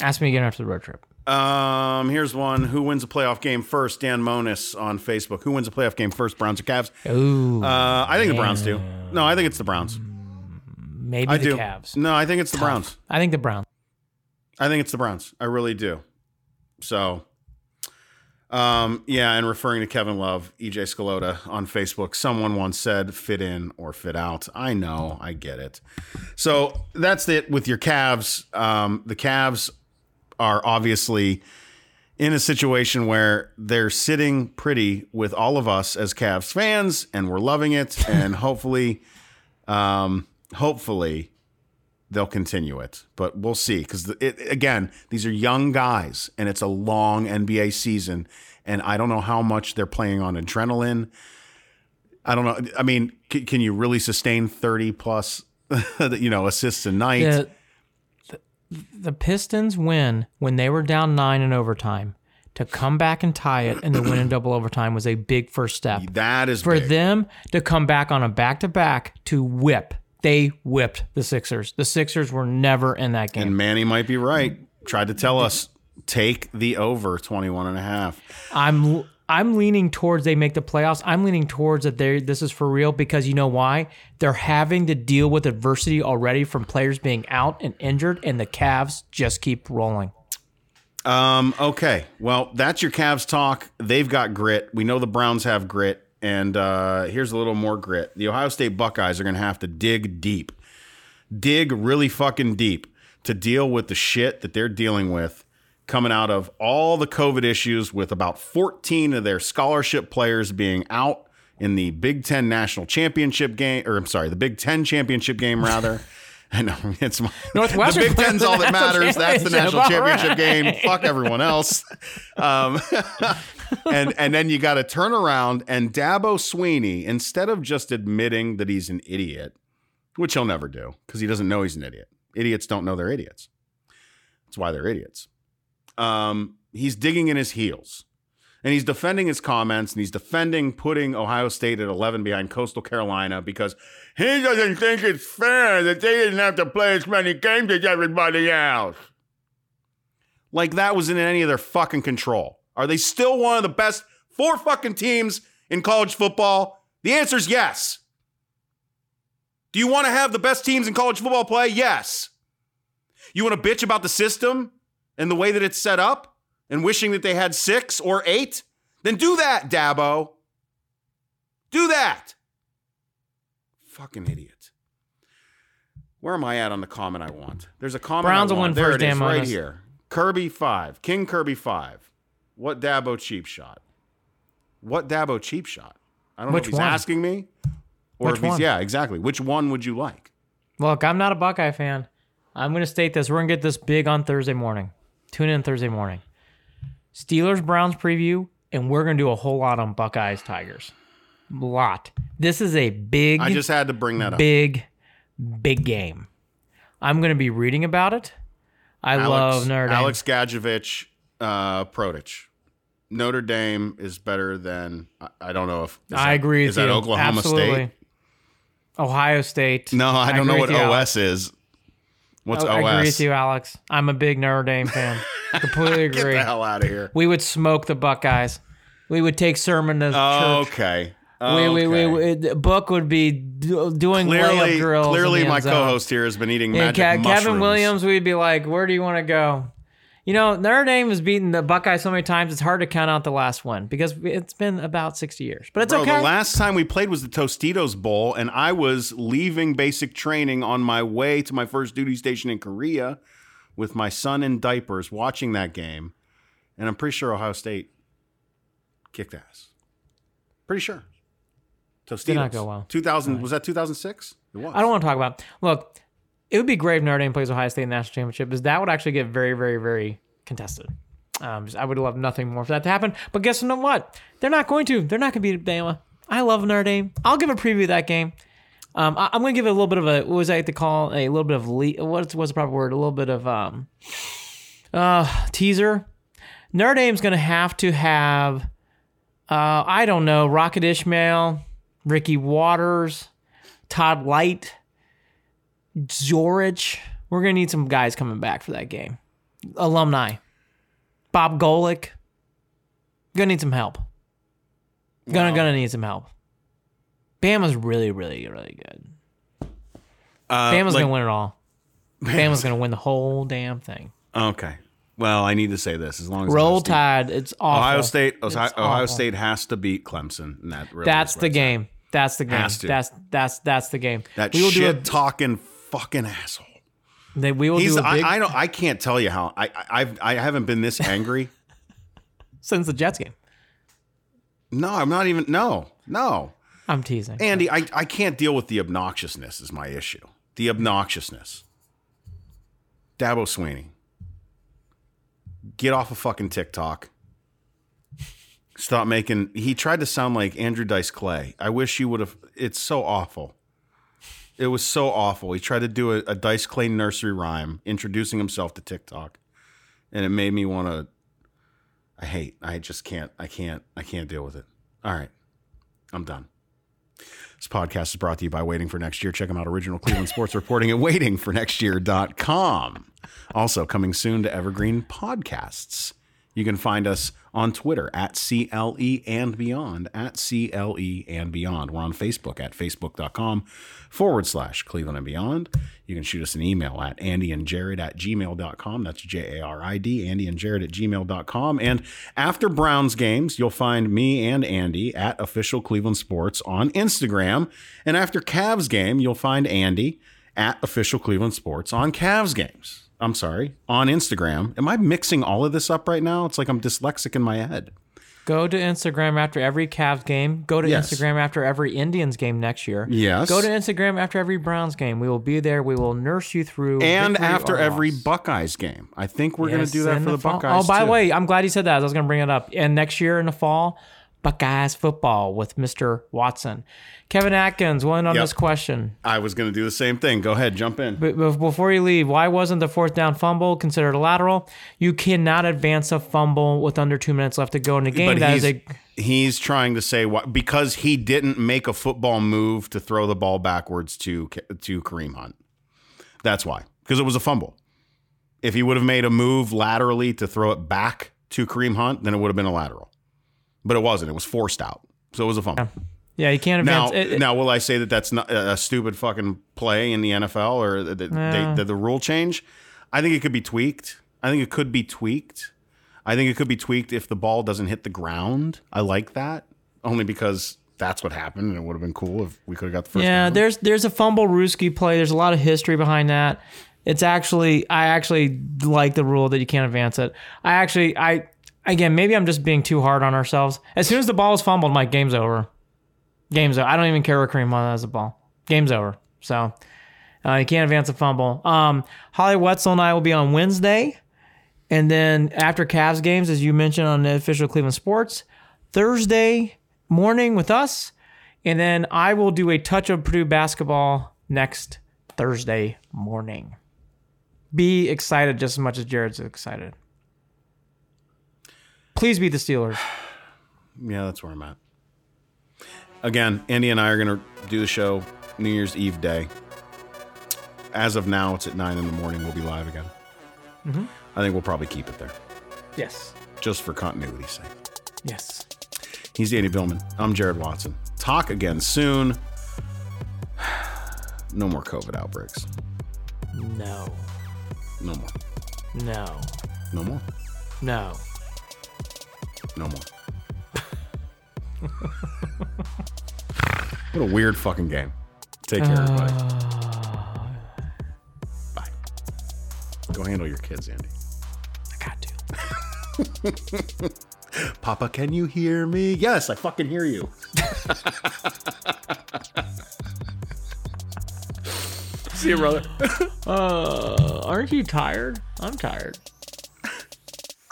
Ask me again after the road trip. Um, here's one. Who wins a playoff game first? Dan Monis on Facebook. Who wins a playoff game first? Browns or Cavs? Ooh, Uh, I think the Browns do. No, I think it's the Browns. maybe I the do. Cavs. No, I think it's the Browns. I think the Browns. I think it's the Browns. I really do. So, um, yeah, and referring to Kevin Love, EJ Scalota on Facebook, someone once said fit in or fit out. I know, I get it. So that's it with your Cavs. Um, the Cavs are obviously in a situation where they're sitting pretty with all of us as Cavs fans, and we're loving it. [LAUGHS] And hopefully, um, hopefully, they'll continue it. But we'll see because again, these are young guys, and it's a long NBA season, and I don't know how much they're playing on adrenaline. I don't know. I mean, can, can you really sustain thirty plus, [LAUGHS] you know, assists a night? The, the, Pistons win when they were down nine in overtime. To come back and tie it and to win in double overtime was a big first step. that is For big. them to come back on a back to back to whip, they whipped the Sixers. The Sixers were never in that game. And Manny might be right. Tried to tell us take the over 21 and a half. I'm I'm leaning towards they make the playoffs. I'm leaning towards that they this is for real because you know why? They're having to deal with adversity already from players being out and injured, and the Cavs just keep rolling. Um, okay. Well, that's your Cavs talk. They've got grit. We know the Browns have grit. And uh, here's a little more grit. The Ohio State Buckeyes are going to have to dig deep, dig really fucking deep to deal with the shit that they're dealing with coming out of all the COVID issues with about 14 of their scholarship players being out in the Big Ten national championship game, or I'm sorry, the Big Ten championship game, rather. [LAUGHS] I know it's my, Northwestern The Big Ten's all that matters. That's the national championship. All game. Fuck everyone else. Um, [LAUGHS] and and then you got to turn around and Dabo Swinney, instead of just admitting that he's an idiot, which he'll never do because he doesn't know he's an idiot. Idiots don't know they're idiots. That's why they're idiots. Um, he's digging in his heels. And he's defending his comments and he's defending putting Ohio State at 11 behind Coastal Carolina because he doesn't think it's fair that they didn't have to play as many games as everybody else. Like that was in any of their fucking control. Are they still one of the best four fucking teams in college football? The answer is yes. Do you want to have the best teams in college football play? Yes. You want to bitch about the system and the way that it's set up? and wishing that they had six or eight, then do that, Dabo. Do that. Fucking idiot. Where am I at on the comment I want? There's a comment. Browns I want. there first, is, right here. Kirby five, King Kirby five. What Dabo cheap shot? What Dabo cheap shot? I don't know Which if he's one? asking me, or Which if he's one? yeah, exactly. Which one would you like? Look, I'm not a Buckeye fan. I'm going to state this. We're going to get this big on Thursday morning. Tune in Thursday morning. Steelers Browns preview, and we're going to do a whole lot on Buckeyes Tigers. Lot. This is a big, I just had to bring that up. big, big game. I'm going to be reading about it. I love Notre Dame. Alex Gadjevich, uh, Prodich. Notre Dame is better than I, I don't know if I that- agree Is that you. Oklahoma Absolutely. State? Ohio State. No, I don't know what OS Alex. is. What's oh, I agree with you, Alex. I'm a big Notre Dame fan. [LAUGHS] Completely agree. Get the hell out of here. We would smoke the Buckeyes. We would take Sermon to church. Okay. We, we, we, Okay. we, book would be doing clearly, layup drills. in clearly, my zone. co-host here has been eating Yeah, magic Ke- mushrooms. Kevin Williams, we'd be like, "Where do you want to go?" You know, Notre Dame has beaten the Buckeyes so many times; it's hard to count out the last one because it's been about sixty years. But it's Bro, okay. the last time we played was the Tostitos Bowl, and I was leaving basic training on my way to my first duty station in Korea with my son in diapers watching that game. And I'm pretty sure Ohio State kicked ass. Pretty sure. Tostitos. not go well. 2000, was that 2006? It was. I don't want to talk about. Look, it would be great if Notre Dame plays Ohio State in the national championship, because that would actually get very, very, very contested. Um, I would love nothing more for that to happen. But guess what? They're not going to. They're not going to beat Bama. I love Notre Dame. I'll give a preview of that game. Um, I, am going to give it a little bit of a what was I to call a little bit of le- what's what's the proper word? A little bit of um, uh, teaser. Notre Dame's going to have to have uh, I don't know Rocket Ismail, Ricky Watters, Todd Lyght, Zorich. We're gonna need some guys coming back for that game. Alumni. Bob Golic. Gonna need some help. Gonna Wow. gonna need some help. Bama's really, really, really good. Uh, Bama's like- gonna win it all. Bama's gonna win the whole damn thing. Okay. Well, I need to say this as long as Roll State- Tide. It's awful. Ohio State, Ohio, Ohio. State has to beat Clemson. And that really That's the where it's at. game. That's the game. That's that's that's the game. That we will do shit a, talking fucking asshole. they- we will He's do a big I, I don't I can't tell you how I, I I've I haven't been this angry. [LAUGHS] since the Jets game. no, I'm not even no, no. I'm teasing. Andy, I, I can't deal with the obnoxiousness is my issue. The obnoxiousness. Dabo Swinney. Get off of fucking TikTok. Stop making he tried to sound like Andrew Dice Clay. I wish you would have it's so awful. It was so awful. He tried to do a, a Dice Clay nursery rhyme introducing himself to TikTok. And it made me want to I hate. I just can't I can't I can't deal with it. All right. I'm done. This podcast is brought to you by Waiting for Next Year. Check them out, original Cleveland sports [LAUGHS] reporting at waitingfornextyear.com. Also, coming soon to Evergreen Podcasts. You can find us on Twitter at CLE and beyond, at CLE and beyond. We're on Facebook at facebook.com forward slash Cleveland and beyond. You can shoot us an email at Andy and Jared at gmail.com. That's J A R I D, Andy and Jared at gmail.com. And after Browns games, you'll find me and Andy at official Cleveland Sports on Instagram. And after Cavs game, you'll find Andy at official Cleveland Sports on Cavs games. I'm sorry, on Instagram. Am I mixing all of this up right now? It's like I'm dyslexic in my head. Go to Instagram after every Cavs game. Go to Yes. Instagram after every Indians game next year. Yes. Go to Instagram after every Browns game. We will be there. We will nurse you through. and after every loss. Buckeyes game. I think we're going to do that for the, fall. Buckeyes. Oh, by the way, I'm glad you said that. I was going to bring it up. And next year in the fall, Buckeyes football with Mr. Watson. Kevin Atkins, one on Yep. this question. I was going to do the same thing. Go ahead, jump in. But before you leave, why wasn't the fourth down fumble considered a lateral? You cannot advance a fumble with under two minutes left to go in the game. but That he's, is a he's trying to say what because he didn't make a football move to throw the ball backwards to to Kareem Hunt. That's why because it was a fumble. If he would have made a move laterally to throw it back to Kareem Hunt, then it would have been a lateral. But it wasn't. It was forced out, so it was a fumble. yeah. You can't Now, advance. it- it- now, will I say that that's not a stupid fucking play in the NFL or that they, that the rule change? I think it could be tweaked. I think it could be tweaked. I think it could be tweaked if the ball doesn't hit the ground. I like that only because that's what happened, and it would have been cool if we could have got the first. yeah, there's there's a fumble Ruski play. There's a lot of history behind that. It's actually I actually like the rule that you can't advance it. I actually I again maybe I'm just being too hard on ourselves. As soon as the ball is fumbled, my game's over. Game's over. I don't even care what Kareem Hunt has the ball. Game's over. So uh, you can't advance a fumble. Um, Holly Wetzel and I will be on Wednesday. And then after Cavs games, as you mentioned on the official Cleveland Sports, Thursday morning with us. And then I will do a touch of Purdue basketball next Thursday morning. Be excited just as much as Jared's excited. Please beat the Steelers. [SIGHS] yeah, that's where I'm at. Again, Andy and I are going to do the show New Year's Eve day. As of now, it's at nine in the morning. We'll be live again. Mm-hmm. I think we'll probably keep it there Yes. just for continuity's sake. Yes. He's Andy Billman. I'm Jared Watson. Talk again soon. [SIGHS] No more COVID outbreaks. No. No more. No. No more. No. No more. what a weird fucking game. Take care, everybody. Bye. Go handle your kids, Andy. I got to. [LAUGHS] Papa, can you hear me? Yes, I fucking hear you. [LAUGHS] See you, brother. [LAUGHS] Uh, aren't you tired? I'm tired.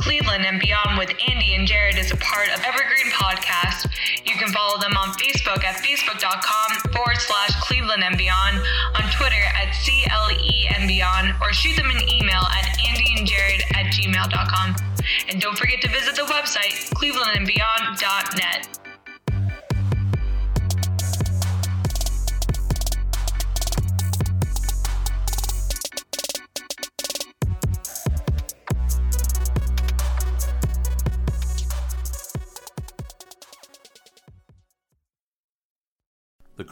Cleveland and Beyond with Andy and Jared is a part of Evergreen Podcast. You can follow them on Facebook at facebook.com forward slash Cleveland and Beyond, on Twitter at CLE and Beyond, or shoot them an email at andyandjared at gmail.com. And don't forget to visit the website, clevelandandbeyond.net.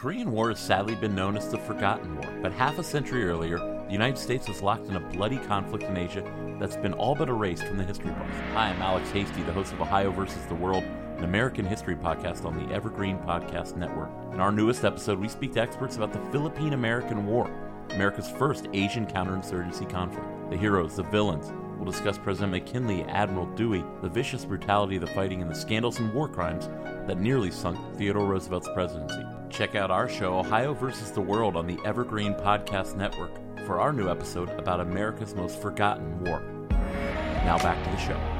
Korean War has sadly been known as the Forgotten War, but half a century earlier, the United States was locked in a bloody conflict in Asia that's been all but erased from the history books. Hi, I'm Alex Hasty, the host of Ohio versus the World, an American history podcast on the Evergreen Podcast Network. In our newest episode, we speak to experts about the Philippine American War, America's first Asian counterinsurgency conflict. The heroes, the villains. We'll discuss President McKinley, Admiral Dewey, the vicious brutality of the fighting, and the scandals and war crimes that nearly sunk Theodore Roosevelt's presidency. Check out our show, Ohio versus the World, on the Evergreen Podcast Network for our new episode about America's most forgotten war. Now back to the show.